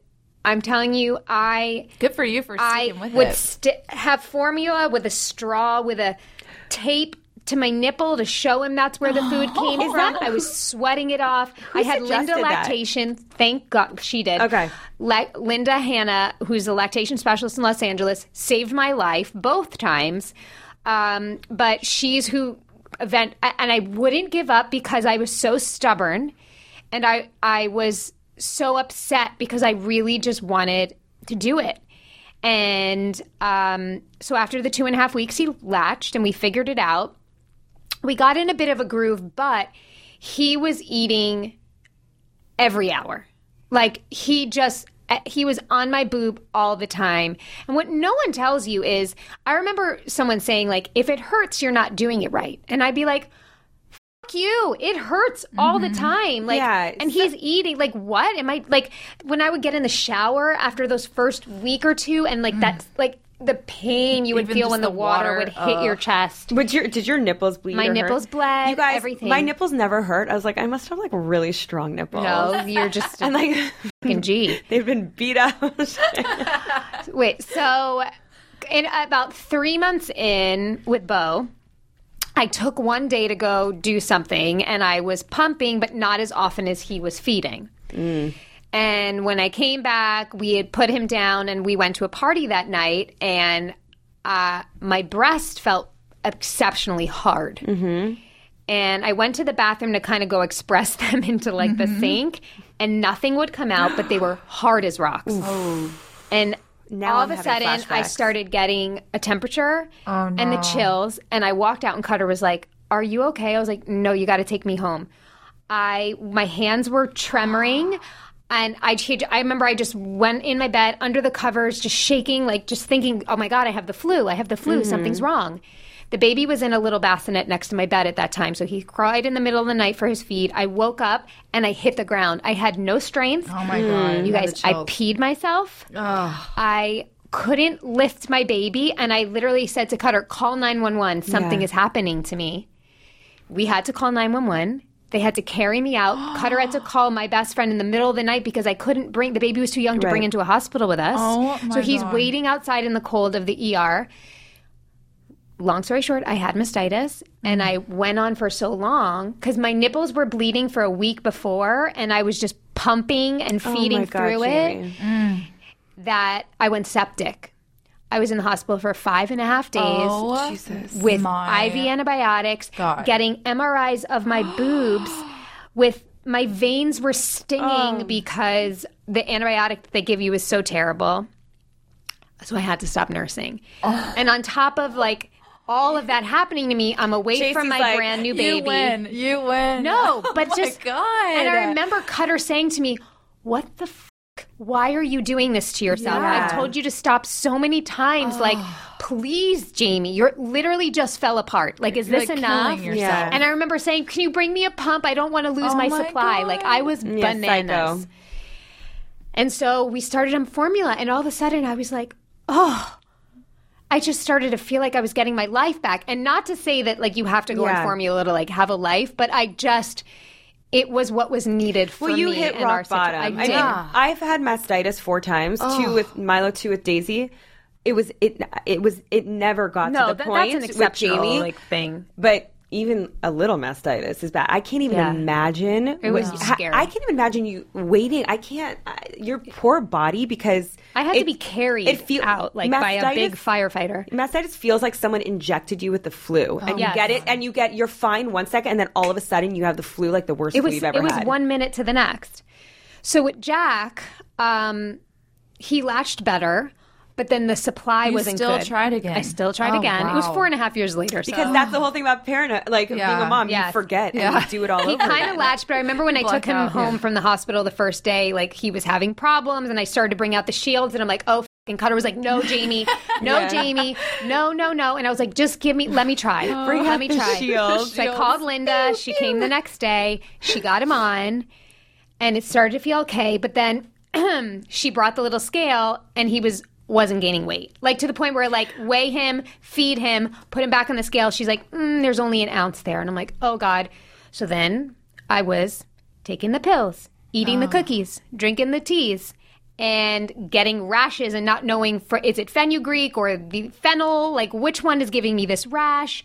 I'm telling you, I Good for you for I with would it. sti- have formula with a straw with a tape to my nipple to show him that's where the food *gasps* came from. I was sweating it off. I had Linda suggested that? lactation. Thank God she did. Okay. La- Linda Hanna, who's a lactation specialist in Los Angeles, saved my life both times. Um, but she's who event, and I wouldn't give up because I was so stubborn, and I I was so upset because I really just wanted to do it. And um, so after the two and a half weeks, he latched, and we figured it out. We got in a bit of a groove, but he was eating every hour. Like he just uh, he was on my boob all the time. And what no one tells you is I remember someone saying like if it hurts you're not doing it right. And I'd be like fuck you. It hurts all the time. Like Yeah, and he's eating like what? Am I like when I would get in the shower after those first week or two and like that's like the pain you would Even feel when the, the water, water, would hit your chest. Would your did your nipples bleed? My or hurt? nipples bled, You guys, everything. My nipples never hurt. I was like, I must have like really strong nipples. No, you're just *laughs* and like *laughs* fucking G. *laughs* they've been beat up. Wait, so in about three months in with Bo, I took one day to go do something and I was pumping, but not as often as he was feeding. Mm. And when I came back, we had put him down and we went to a party that night and uh, my breast felt exceptionally hard. Mm-hmm. And I went to the bathroom to kind of go express *laughs* them into like the sink, and nothing would come out, but they were hard as rocks. And Now all I'm of a sudden, I started getting a temperature Oh, and the chills. And I walked out, and Cutter was like, "Are you okay?" I was like, "No, you got to take me home." I my hands were tremoring. *gasps* *gasps* *gasps* And I, changed- I remember I just went in my bed under the covers, just shaking, like just thinking, "Oh my god, I have the flu! I have the flu! Mm-hmm. Something's wrong." The baby was in a little bassinet next to my bed at that time, so he cried in the middle of the night for his feed. I woke up and I hit the ground. I had no strength. Oh my god, You guys, I chills. peed myself. I couldn't lift my baby, and I literally said to Cutter, "Call nine one one. Something Yeah. is happening to me." We had to call nine one one. They had to carry me out. *gasps* Cutter had to call my best friend in the middle of the night because I couldn't bring the baby was too young to bring into a hospital with us. Oh, so he's God. waiting outside in the cold of the ER. Long story short, I had mastitis and I went on for so long because my nipples were bleeding for a week before and I was just pumping and feeding oh God, through it Jamie. that I went septic. I was in the hospital for five and a half days Oh, with my IV antibiotics, God. getting MRIs of my *gasps* boobs with my veins were stinging um. because the antibiotic that they give you is so terrible. So I had to stop nursing. Oh. And on top of like all of that happening to me, I'm away from my like, brand new baby. You win. You win. No, *laughs* Oh but my just God. And I remember Cutter saying to me, "What the f- why are you doing this to yourself? Yeah. I've told you to stop so many times. Like, please, Jamie, you're literally just fell apart. Like, is You're, this like, enough? Yeah. And I remember saying, "Can you bring me a pump? I don't want to lose Oh my, my supply." God. Like, I was Yeah, bananas. psycho. And so we started on formula, and all of a sudden I was like, oh. I just started to feel like I was getting my life back. And not to say that like you have to go Yeah. on formula to like have a life, but I just it was what was needed for Well, you me hit rock bottom. I I, did. mean, I've had mastitis four times. Two oh. with Milo, two with Daisy. It was it. It was it never got no, to the that, point that's an with Jamie. like thing. but even a little mastitis is bad. I can't even Yeah. imagine. It was what- scary. I can't even imagine you waiting. I can't. I, your poor body because I had it- to be carried it feel- out like by a big firefighter. Mastitis feels like someone injected you with the flu, and you Yes. get it, and you get you're fine one second, and then all of a sudden you have the flu, like the worst It flu was you've ever it was had. one minute to the next. So with Jack, um, he latched better, but then the supply You wasn't good. I still good. tried again. I still tried Oh, again. It was four and a half years later. So. because that's the whole thing about parenthood, like being a mom. Yes. You forget and you do it all he over. kind of latched, but I remember when I took him Blackout, home yeah. from the hospital the first day, like he was having problems, and I started to bring out the shields, and I'm like, oh. And Cutter was like, "No, Jamie, no, Jamie, no, no, no." And I was like, "Just give me, let me try, oh. Bring let me the try." shields. So I called Linda. She came the next day. She got him on, and it started to feel okay. But then *clears throat* she brought the little scale, and he was wasn't gaining weight, like to the point where like weigh him, feed him, put him back on the scale. She's like, mm, "There's only an ounce there," and I'm like, "Oh God." So then I was taking the pills, eating the cookies, drinking the teas. And getting rashes and not knowing for is it fenugreek or the fennel, like which one is giving me this rash?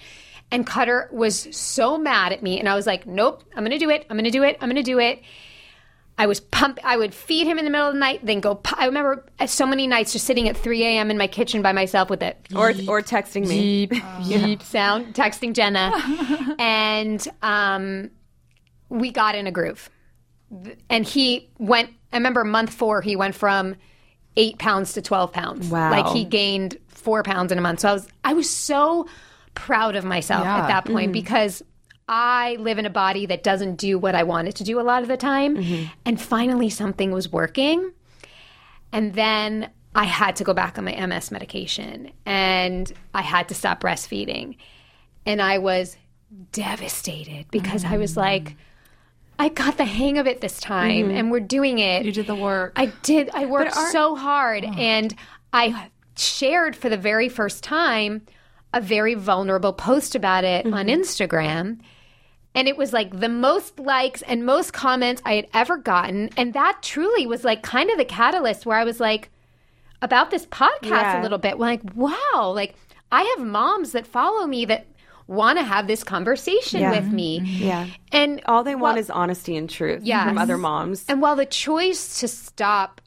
And Cutter was so mad at me, and I was like, "Nope, I'm gonna do it. I'm gonna do it. I'm gonna do it." I was pump. I would feed him in the middle of the night, then go. pu- I remember so many nights just sitting at 3 a.m. in my kitchen by myself with it or or texting me. beep *laughs* sound, texting Jenna, *laughs* and um, we got in a groove. And he went. I remember month four, he went from eight pounds to twelve pounds. Wow. Like he gained four pounds in a month. So I was, I was so proud of myself Yeah. at that point because. I live in a body that doesn't do what I want it to do a lot of the time. Mm-hmm. And finally, something was working. And then I had to go back on my MS medication and I had to stop breastfeeding. And I was devastated because I was mm. like, I got the hang of it this time mm-hmm. and we're doing it. You did the work. I did. I worked so hard oh. and I shared for the very first time a very vulnerable post about it on mm-hmm. Instagram. And it was like the most likes and most comments I had ever gotten. And that truly was like kind of the catalyst where I was like, about this podcast Yeah. a little bit. Like, wow, like I have moms that follow me that want to have this conversation Yeah. with me. Mm-hmm. Yeah. And All they want well- is honesty and truth Yes. from other moms. and while the choice to stop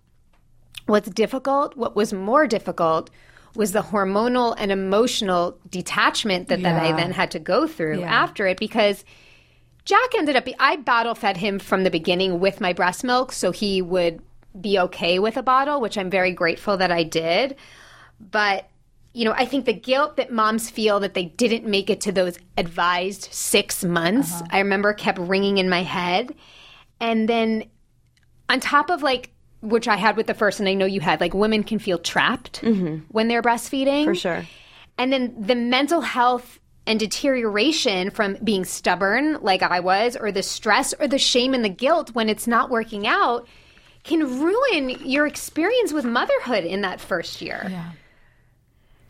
was difficult, what was more difficult was the hormonal and emotional detachment that, that I then had to go through Yeah. after it because Jack ended up, be- I bottle fed him from the beginning with my breast milk so he would be okay with a bottle, which I'm very grateful that I did. But, you know, I think the guilt that moms feel that they didn't make it to those advised six months, uh-huh. I remember kept ringing in my head. And then on top of like, which I had with the first, and I know you had, like women can feel trapped mm-hmm. when they're breastfeeding. For sure. And then the mental health and deterioration from being stubborn, like I was, or the stress or the shame and the guilt when it's not working out can ruin your experience with motherhood in that first year. Yeah.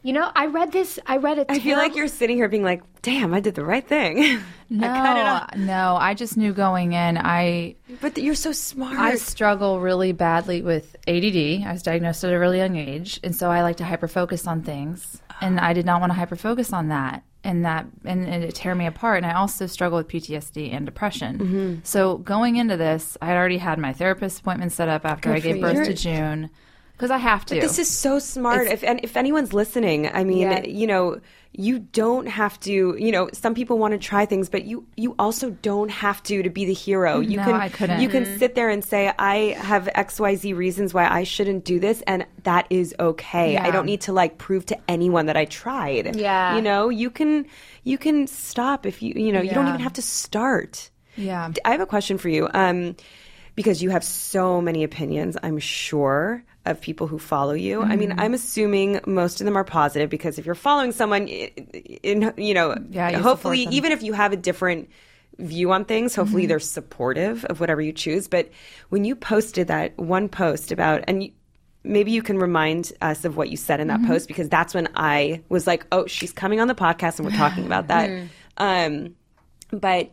You know, I read this, I read it. I feel like you're sitting here being like, "Damn, I did the right thing." *laughs* No, cut it no. I just knew going in. I but you're so smart. I struggle really badly with ADD. I was diagnosed at a really young age, and so I like to hyperfocus on things, and I did not want to hyperfocus on that, and that and, and it tear me apart. And I also struggle with PTSD and depression. Mm-hmm. So going into this, I had already had my therapist appointment set up after I gave birth to June, because I have to. This is so smart. if and if anyone's listening, I mean, Yeah. you know, you don't have to. You know, some people want to try things, but you you also don't have to to be the hero. You No, can I couldn't. you can sit there and say, I have X Y Z reasons why I shouldn't do this, and that is okay. I don't need to like prove to anyone that I tried. Yeah. you know, you can you can stop if you you know you don't even have to start. yeah. I have a question for you. Um, because you have so many opinions, I'm sure, of people who follow you. I Mm-hmm. mean, I'm assuming most of them are positive because if you're following someone, in you know, Yeah, you hopefully, even if you have a different view on things, hopefully they're supportive of whatever you choose. But when you posted that one post about, and you, maybe you can remind us of what you said in that post because that's when I was like, oh, she's coming on the podcast and we're talking about *laughs* that. Um, but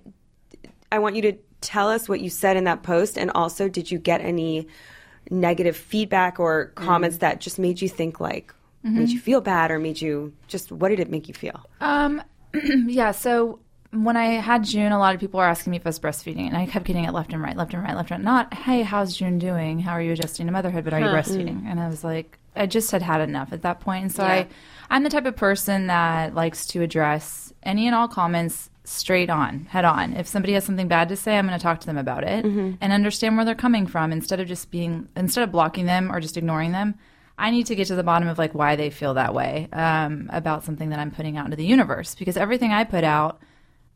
I want you to tell us what you said in that post, and also, did you get any negative feedback or comments that just made you think like made you feel bad or made you just what did it make you feel? Um, *clears throat* yeah. So when I had June, a lot of people were asking me if I was breastfeeding, and I kept getting it left and right, left and right, left and right. Not, hey, how's June doing? How are you adjusting to motherhood? But are you breastfeeding? And I was like, I just had had enough at that point. And so I, I'm the type of person that likes to address any and all comments straight on, head on. If somebody has something bad to say, I'm going to talk to them about it and understand where they're coming from instead of just being, instead of blocking them or just ignoring them. I need to get to the bottom of like why they feel that way um, about something that I'm putting out into the universe because everything I put out,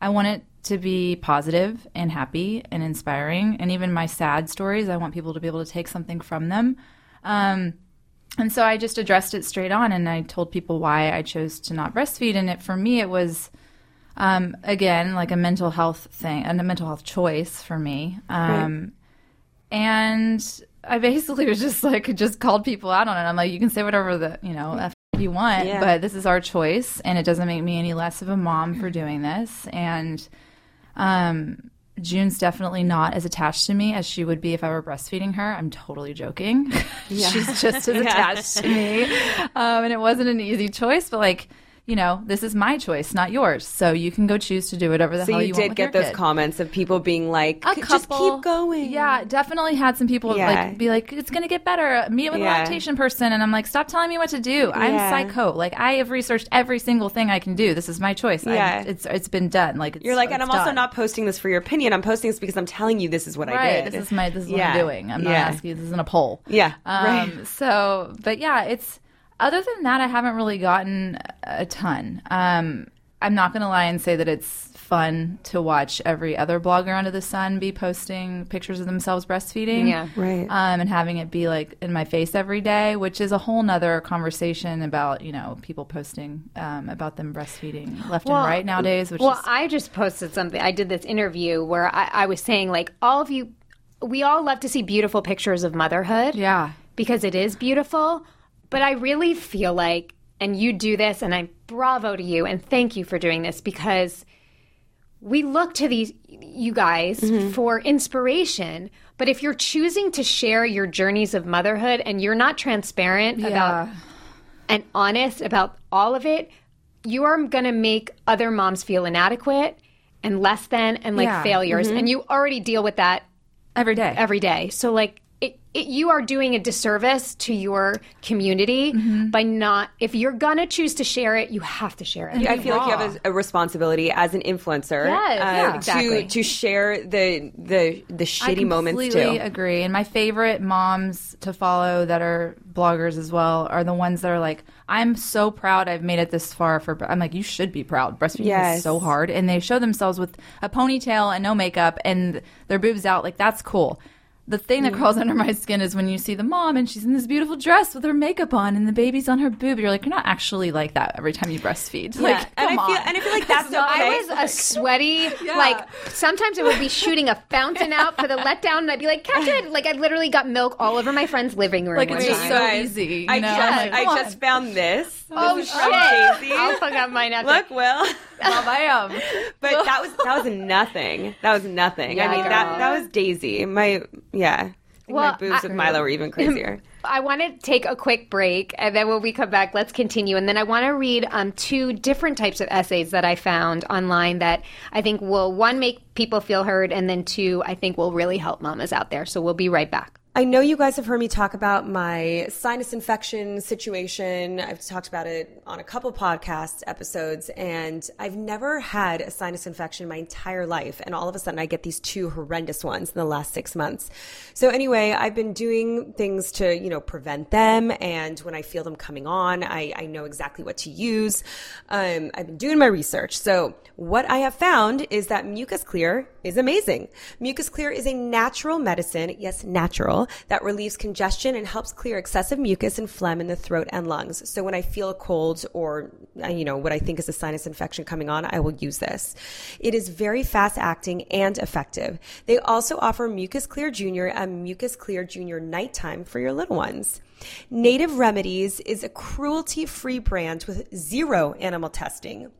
I want it to be positive and happy and inspiring. And even my sad stories, I want people to be able to take something from them. Um, and so I just addressed it straight on and I told people why I chose to not breastfeed. And it for me, it was um, again like a mental health thing and a mental health choice for me. Um, And I basically was just like, just called people out on it. I'm like, you can say whatever the, you know, F you want, Yeah. but this is our choice. And it doesn't make me any less of a mom for doing this. And, um, June's definitely not as attached to me as she would be if I were breastfeeding her. I'm totally joking. *laughs* She's just as *laughs* attached to me. Um, and it wasn't an easy choice, but like, you know, this is my choice, not yours. So you can go choose to do whatever the So hell you you, want did get those kid. comments of people being like, A "C- just keep going. Yeah, definitely had some people Yeah. like be like, "It's gonna get better." Meet with Yeah. a lactation person, and I'm like, "Stop telling me what to do. I'm Yeah. psycho. Like I have researched every single thing I can do. This is my choice. I'm- Yeah. it's it's been done. Like it's, You're like, and I'm it's also not posting this for your opinion. I'm posting this because I'm telling you this is what I did. This is my this is what I'm doing. I'm not asking. you. This isn't a poll. Yeah, Um, right. So, but yeah, it's other than that, I haven't really gotten a ton. Um, I'm not going to lie and say that it's fun to watch every other blogger under the sun be posting pictures of themselves breastfeeding. Yeah. Right. Um, and having it be like in my face every day, which is a whole nother conversation about, you know, people posting um, about them breastfeeding left and right nowadays, which well, is I just posted something. I did this interview where I, I was saying, like, all of you, we all love to see beautiful pictures of motherhood. yeah. Because it is beautiful. But I really feel like, and you do this, and I bravo to you, and thank you for doing this because we look to these, you guys, mm-hmm. for inspiration. But if you're choosing to share your journeys of motherhood and you're not transparent about and honest about all of it, you are going to make other moms feel inadequate and less than and like Yeah. failures. Mm-hmm. And you already deal with that Every day. every day. So like it it, you are doing a disservice to your community Mm-hmm. by not. If you're gonna choose to share it, you have to share it. I feel like you have a, a responsibility as an influencer Yes, uh, yeah, to exactly. to share the the the I shitty moments completely too. agree. And my favorite moms to follow that are bloggers as well are the ones that are like, I'm so proud I've made it this far for I'm like, you should be proud. Breastfeeding Yes. is so hard. And they show themselves with a ponytail and no makeup and their boobs out, like that's cool. The thing that crawls under my skin is when you see the mom and she's in this beautiful dress with her makeup on and the baby's on her boob. You're like, you're not actually like that every time you breastfeed. Yeah, Like, and come I feel and I feel like *laughs* that's So okay. I was a sweaty, like sometimes I would be shooting a fountain out for the *laughs* letdown, and I'd be like, "Catch it!" Like I literally got milk all over my friend's living room. Like, one it's just time. so Guys, easy, you I know? just I'm like, I just on. found this. Oh this is shit! from Jay-Z. I'll fuck up mine after. Look, Will. Mom, I am. *laughs* But that was that was nothing. That was nothing. Yeah, I mean that that was Daisy. My yeah. Well, my boobs I- with Milo were even *laughs* crazier. I want to take a quick break, and then when we come back, let's continue. And then I want to read um, two different types of essays that I found online that I think will one make people feel heard, and then two I think will really help mamas out there. So we'll be right back. I know you guys have heard me talk about my sinus infection situation. I've talked about it on a couple podcast episodes, and I've never had a sinus infection my entire life. And all of a sudden, I get these two horrendous ones in the last six months. So anyway, I've been doing things to, you know, prevent them. And when I feel them coming on, I, I know exactly what to use. Um, I've been doing my research. So what I have found is that Mucus Clear is amazing. Mucus Clear is a natural medicine, yes, natural, that relieves congestion and helps clear excessive mucus and phlegm in the throat and lungs. So when I feel a cold or, uh, you know, what I think is a sinus infection coming on, I will use this. It is very fast acting and effective. They also offer Mucus Clear Junior and Mucus Clear Junior nighttime for your little ones. Native Remedies is a cruelty free brand with zero animal testing.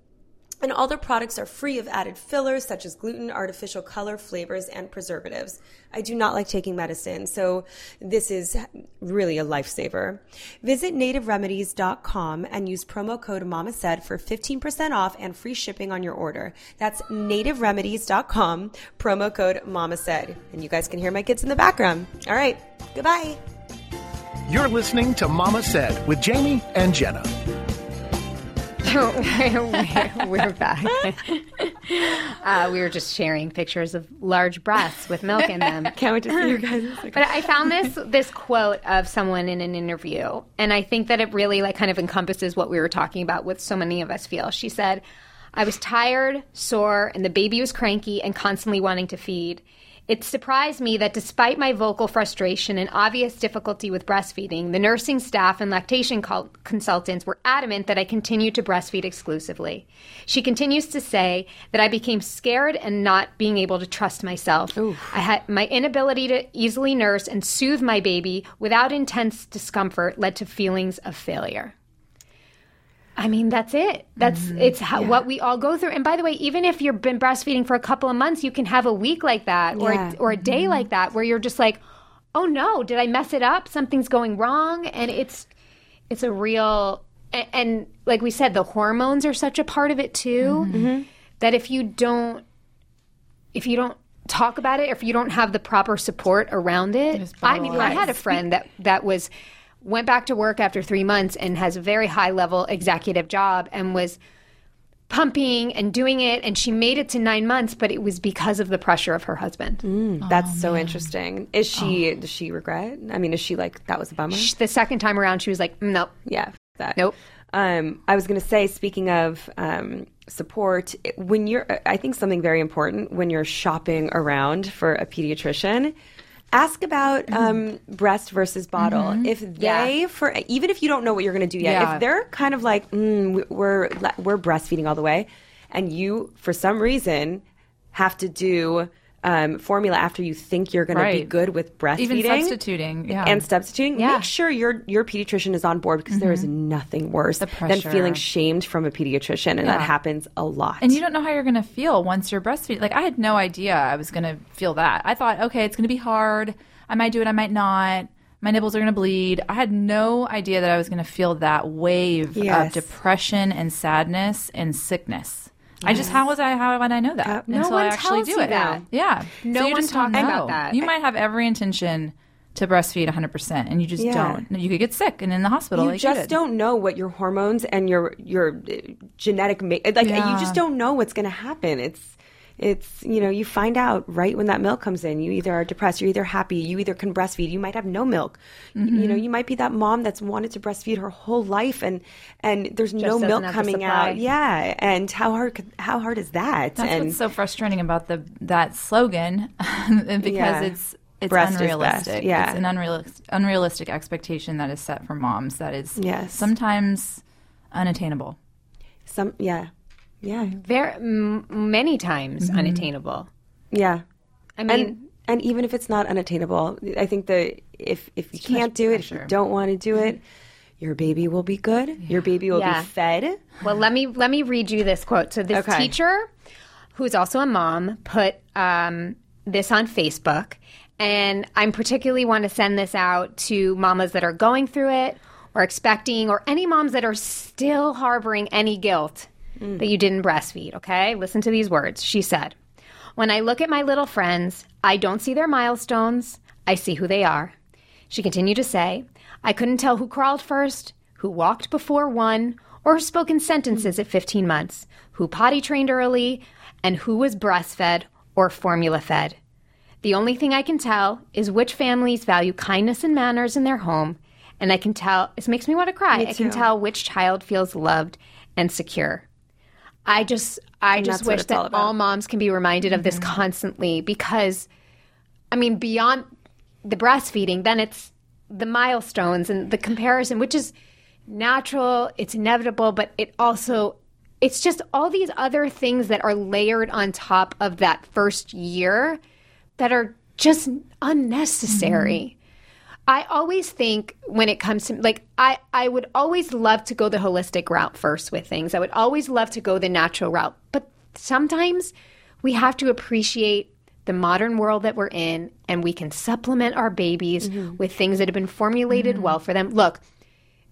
And all their products are free of added fillers such as gluten, artificial color, flavors, and preservatives. I do not like taking medicine, so this is really a lifesaver. Visit nativeremedies.com and use promo code Mama Said for 15% off and free shipping on your order. That's nativeremedies.com, promo code Mama Said. And you guys can hear my kids in the background. All right, goodbye. You're listening to Mama Said with Jamie and Jenna. *laughs* we're, we're back. *laughs* uh, we were just sharing pictures of large breasts with milk in them. *laughs* Can't wait to see you guys. But I found this this quote of someone in an interview, and I think that it really like kind of encompasses what we were talking about. With so many of us feel. She said, "I was tired, sore, and the baby was cranky and constantly wanting to feed." It surprised me that despite my vocal frustration and obvious difficulty with breastfeeding, the nursing staff and lactation consultants were adamant that I continue to breastfeed exclusively. She continues to say that I became scared and not being able to trust myself. I had my inability to easily nurse and soothe my baby without intense discomfort led to feelings of failure. I mean, that's it. That's it's how, what we all go through. And by the way, even if you've been breastfeeding for a couple of months, you can have a week like that or Yeah. a, or a day like that where you're just like, "Oh no, did I mess it up? Something's going wrong." And it's it's a real and, and like we said, the hormones are such a part of it too that if you don't if you don't talk about it, if you don't have the proper support around it, I mean, I had a friend that that was went back to work after three months and has a very high level executive job and was pumping and doing it, and she made it to nine months, but it was because of the pressure of her husband. That's so interesting. Is she, does she regret? I mean, is she like, that was a bummer? Sh- The second time around, she was like, "Nope, Yeah. That. Nope. Um, I was going to say, speaking of um, support, when you're, I think something very important when you're shopping around for a pediatrician, ask about Mm-hmm. um, breast versus bottle. If they, for even if you don't know what you're going to do yet, Yeah. if they're kind of like, mm, we're we're breastfeeding all the way, and you for some reason have to do. Um, formula after you think you're going to be good with breastfeeding, Even substituting, yeah. and substituting. Yeah. Make sure your your pediatrician is on board because there is nothing worse than feeling shamed from a pediatrician, and that happens a lot. And you don't know how you're going to feel once you're breastfeeding. Like I had no idea I was going to feel that. I thought, okay, it's going to be hard. I might do it. I might not. My nipples are going to bleed. I had no idea that I was going to feel that wave Yes. of depression and sadness and sickness. I just how was I how would I know that No until one I actually tells do you it? that. Yeah, No so you one just don't talks about that. You might have every intention to breastfeed 100% and you just Yeah. don't. You could get sick and in the hospital. you like just did. don't know what your hormones and your your uh, genetic ma- like you just don't know what's going to happen it's it's you know you find out right when that milk comes in you either are depressed you're either happy you either can breastfeed you might have no milk Mm-hmm. you know you might be that mom that's wanted to breastfeed her whole life and and there's no milk coming out yeah and how hard how hard is that That's and what's so frustrating about the that slogan *laughs* because Yeah. it's it's Breast unrealistic. Yeah. It's an unrealistic unrealistic expectation that is set for moms that is Yes. sometimes unattainable. some yeah yeah Very m- many times unattainable. yeah I mean, and and even if it's not unattainable, I think that if if you can't do it, if you don't want to do it, your baby will be good. Your baby will Yeah. be fed. Well, let me let me read you this quote. So this Okay. teacher, who's also a mom, put um, this on Facebook, and I'm particularly want to send this out to mamas that are going through it or expecting, or any moms that are still harboring any guilt that you didn't breastfeed. Okay, listen to these words. She said, "When I look at my little friends, I don't see their milestones. I see who they are." She continued to say, I couldn't tell who crawled first, who walked before one, or spoke in sentences at 15 months, who potty trained early, and who was breastfed or formula fed. The only thing I can tell is which families value kindness and manners in their home, and I can tell, this makes me want to cry. I can tell which child feels loved and secure. I just, I just wish it's all that all moms can be reminded of this mm-hmm. constantly because I mean, beyond the breastfeeding, then it's the milestones and the comparison, which is natural, it's inevitable, but it also, it's just all these other things that are layered on top of that first year that are just unnecessary. Mm-hmm. I always think when it comes to like I I would always love to go the holistic route first with things. I would always love to go the natural route. But sometimes we have to appreciate the modern world that we're in and we can supplement our babies mm-hmm. with things that have been formulated mm-hmm. well for them. Look,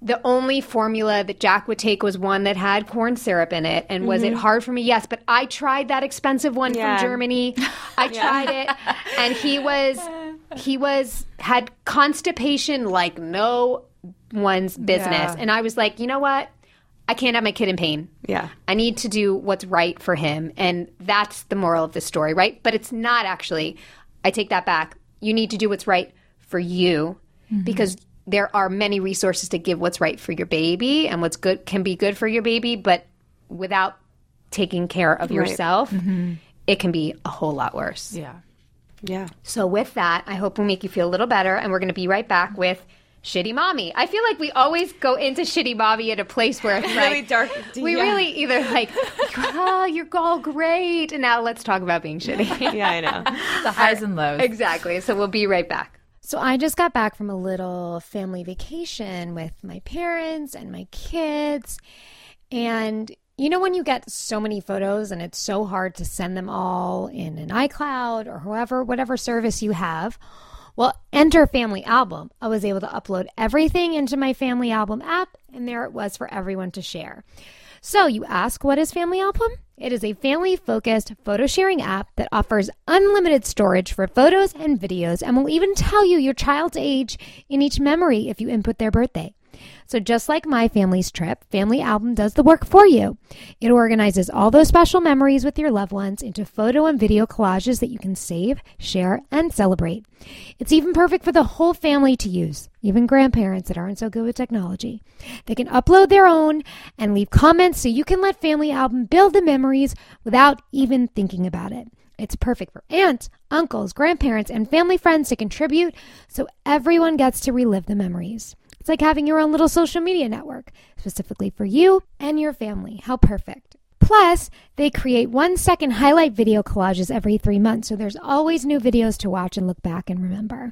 the only formula that Jack would take was one that had corn syrup in it. And was it mm-hmm. hard for me? Yes, but I tried that expensive one Yeah. from Germany. *laughs* I tried it, and he was he was had constipation like no one's business. Yeah. And I was like, you know what? I can't have my kid in pain. Yeah. I need to do what's right for him. And that's the moral of the story, right? But it's not actually. I take that back. You need to do what's right for you mm-hmm. because there are many resources to give what's right for your baby and what's good can be good for your baby, but without taking care of yourself, mm-hmm. it can be a whole lot worse. Yeah. Yeah. So with that, I hope we'll make you feel a little better, and we're going to be right back with shitty mommy. I feel like we always go into shitty mommy at a place where it's *laughs* Really like, dark. We yeah. really either like, oh, you're all great, and now let's talk about being shitty. *laughs* Yeah, I know. The *laughs* highs and lows. exactly. So we'll be right back. So I just got back from a little family vacation with my parents and my kids. And you know, when you get so many photos and it's so hard to send them all in an iCloud or whoever, whatever service you have. Well, enter Family Album. I was able to upload everything into my Family Album app, and there it was for everyone to share. So, you ask, what is Family Album? It is a family focused photo sharing app that offers unlimited storage for photos and videos and will even tell you your child's age in each memory if you input their birthday. So, just like my family's trip, Family Album does the work for you. It organizes all those special memories with your loved ones into photo and video collages that you can save, share, and celebrate. It's even perfect for the whole family to use, even grandparents that aren't so good with technology. They can upload their own and leave comments so you can let Family Album build the memories without even thinking about it. It's perfect for aunts, uncles, grandparents, and family friends to contribute so everyone gets to relive the memories. It's like having your own little social media network, specifically for you and your family. How perfect. Plus, they create one second highlight video collages every three months, so there's always new videos to watch and look back and remember.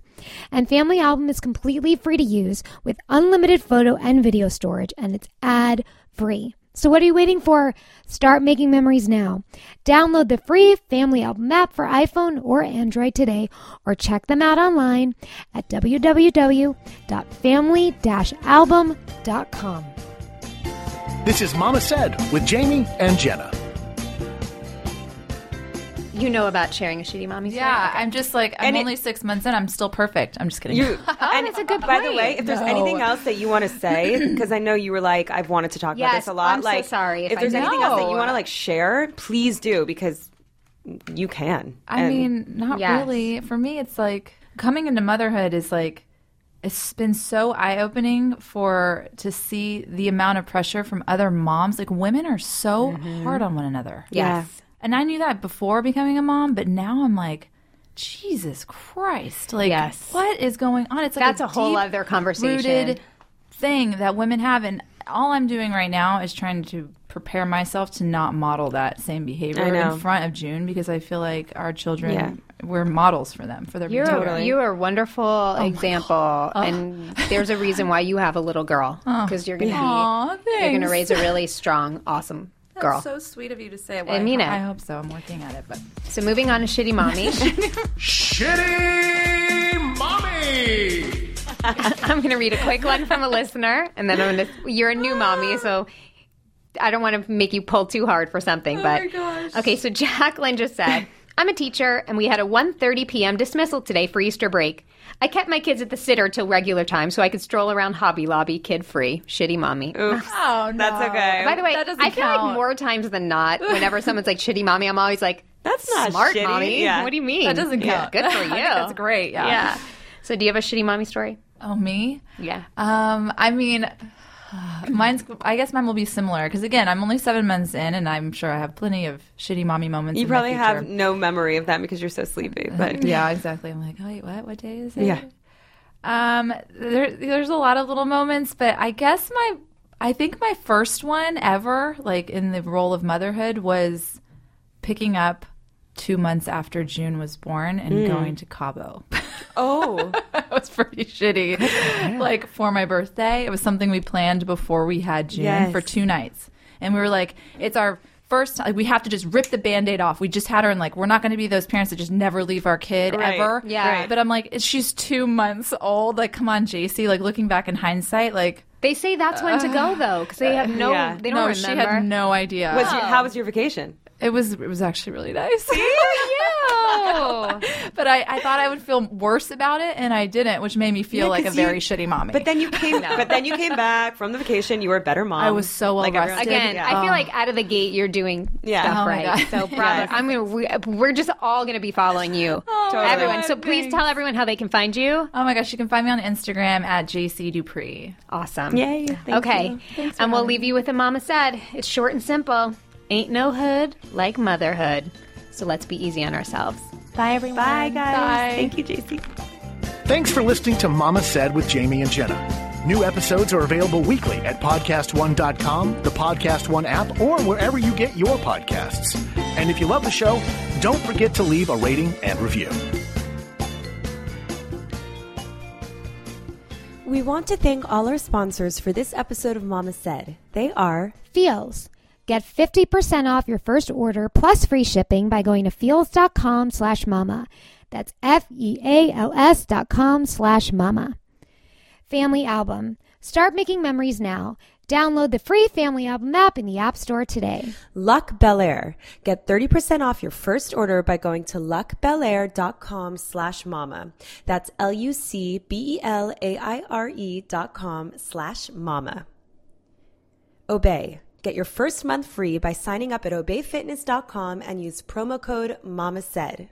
And Family Album is completely free to use with unlimited photo and video storage, and it's ad free. So, what are you waiting for? Start making memories now. Download the free Family Album app for iPhone or Android today, or check them out online at www.family album.com. This is Mama Said with Jamie and Jenna. You know about sharing a shitty mommy story? Yeah, I'm just like I'm And it- only six months in. I'm still perfect. I'm just kidding. You, *laughs* and it's a good By the way, if there's No. anything else that you want to say, *clears throat* because I know you were like, I've wanted to talk about this a lot. I'm so like, sorry if if I there's anything else that you want to like share, please do because you can. I And- mean, not Yes. really. For me, it's like coming into motherhood is like it's been so eye opening for to see the amount of pressure from other moms. Like women are so mm-hmm. hard on one another. Yes. And I knew that before becoming a mom, but now I'm like, Jesus Christ! Like, Yes. what is going on? It's like That's a whole deep other conversation. Thing that women have, and all I'm doing right now is trying to prepare myself to not model that same behavior in front of June because I feel like our children Yeah. we're models for them for their You're behavior. a, you're a wonderful oh example, and there's a reason why you have a little girl oh. because you're gonna Aw, be you're gonna raise a really strong, awesome girl. So sweet of you to say. it I mean it. I hope so. I'm working at it, but So moving on to shitty mommy, *laughs* *laughs* Shitty Mommy! *laughs* I'm gonna read a quick one from a listener, and then I'm gonna. You're a new mommy, so. I don't want to make you pull too hard for something, oh but okay. So Jacqueline just said, "I'm a teacher, and we had a 1:30 p.m. dismissal today for Easter break. I kept my kids at the sitter till regular time so I could stroll around Hobby Lobby kid free. Shitty mommy. Oops. *laughs* oh no, That's okay. By the way, That doesn't I feel like more times than not, whenever *laughs* someone's like shitty mommy, I'm always like, That's not smart shitty. mommy. Yeah. What do you mean? that doesn't Yeah, count. Good for *laughs* you. think that's great. Yeah. Yeah. So do you have a shitty mommy story? Oh me. Yeah. Um, I mean, *sighs* mine's. I guess mine will be similar because again, I'm only seven months in, and I'm sure I have plenty of shitty mommy moments. You probably have no memory of that because you're so sleepy. *laughs* But yeah, *laughs* exactly. I'm like, oh, wait, what? What day is it? Yeah. Um, there, there's a lot of little moments, but I guess my, I think my first one ever, like in the role of motherhood, was picking up two months after June was born and Mm. going to Cabo. *laughs* oh, that was pretty shitty. Like for my birthday, it was something we planned before we had June Yes. for two nights, and we were like, it's our first time. We have to just rip the band-aid off. We just had her, and like, we're not going to be those parents that just never leave our kid Right. ever. Yeah. Right. But I'm like, she's two months old. Like, come on, Jacey. Like looking back in hindsight, like. They say that's when to go though, because they have no, Yeah. they don't no, remember. she had no idea. was your, how was your vacation? It was it was actually really nice. Oh, *laughs* but I, I thought I would feel worse about it, and I didn't, which made me feel Yeah, like a 'cause you- very shitty mommy. But then you came. *laughs* But then you came back from the vacation. You were a better mom. I was so well Like everyone rested. Again, Yeah. I feel like out of the gate you're doing Yeah. stuff Oh right. So bravo. *laughs* Yes. I'm gonna. We, we're just all gonna be following you, oh, Totally. everyone. So please Thanks. tell everyone how they can find you. Oh my gosh, you can find me on Instagram at Jacey Duprie. Awesome. Yay. Thank okay, you. and we'll leave you with a mama said. It's short and simple. Ain't no hood like motherhood. So let's be easy on ourselves. Bye, everyone. Bye, guys. Bye. Thank you, Jacey. Thanks for listening to Mama Said with Jamie and Jenna. New episodes are available weekly at podcastone.com, the Podcast One app, or wherever you get your podcasts. And if you love the show, don't forget to leave a rating and review. We want to thank all our sponsors for this episode of Mama Said. They are Feals. Get 50% off your first order plus free shipping by going to feals.com slash mama. That's F-E-A-L-S dot com slash mama. Family Album. Start making memories now. Download the free Family Album app in the App Store today. Luc Belaire. Get 30% off your first order by going to lucbelaire.com slash mama. That's L-U-C-B-E-L-A-I-R-E dot com slash mama. Obe. Get your first month free by signing up at obefitness.com and use promo code MAMASAID.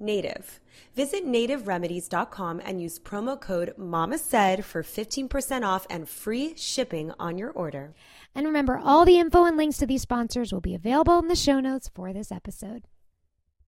Native. Visit nativeremedies.com and use promo code MAMASAID for 15% off and free shipping on your order. And remember, all the info and links to these sponsors will be available in the show notes for this episode.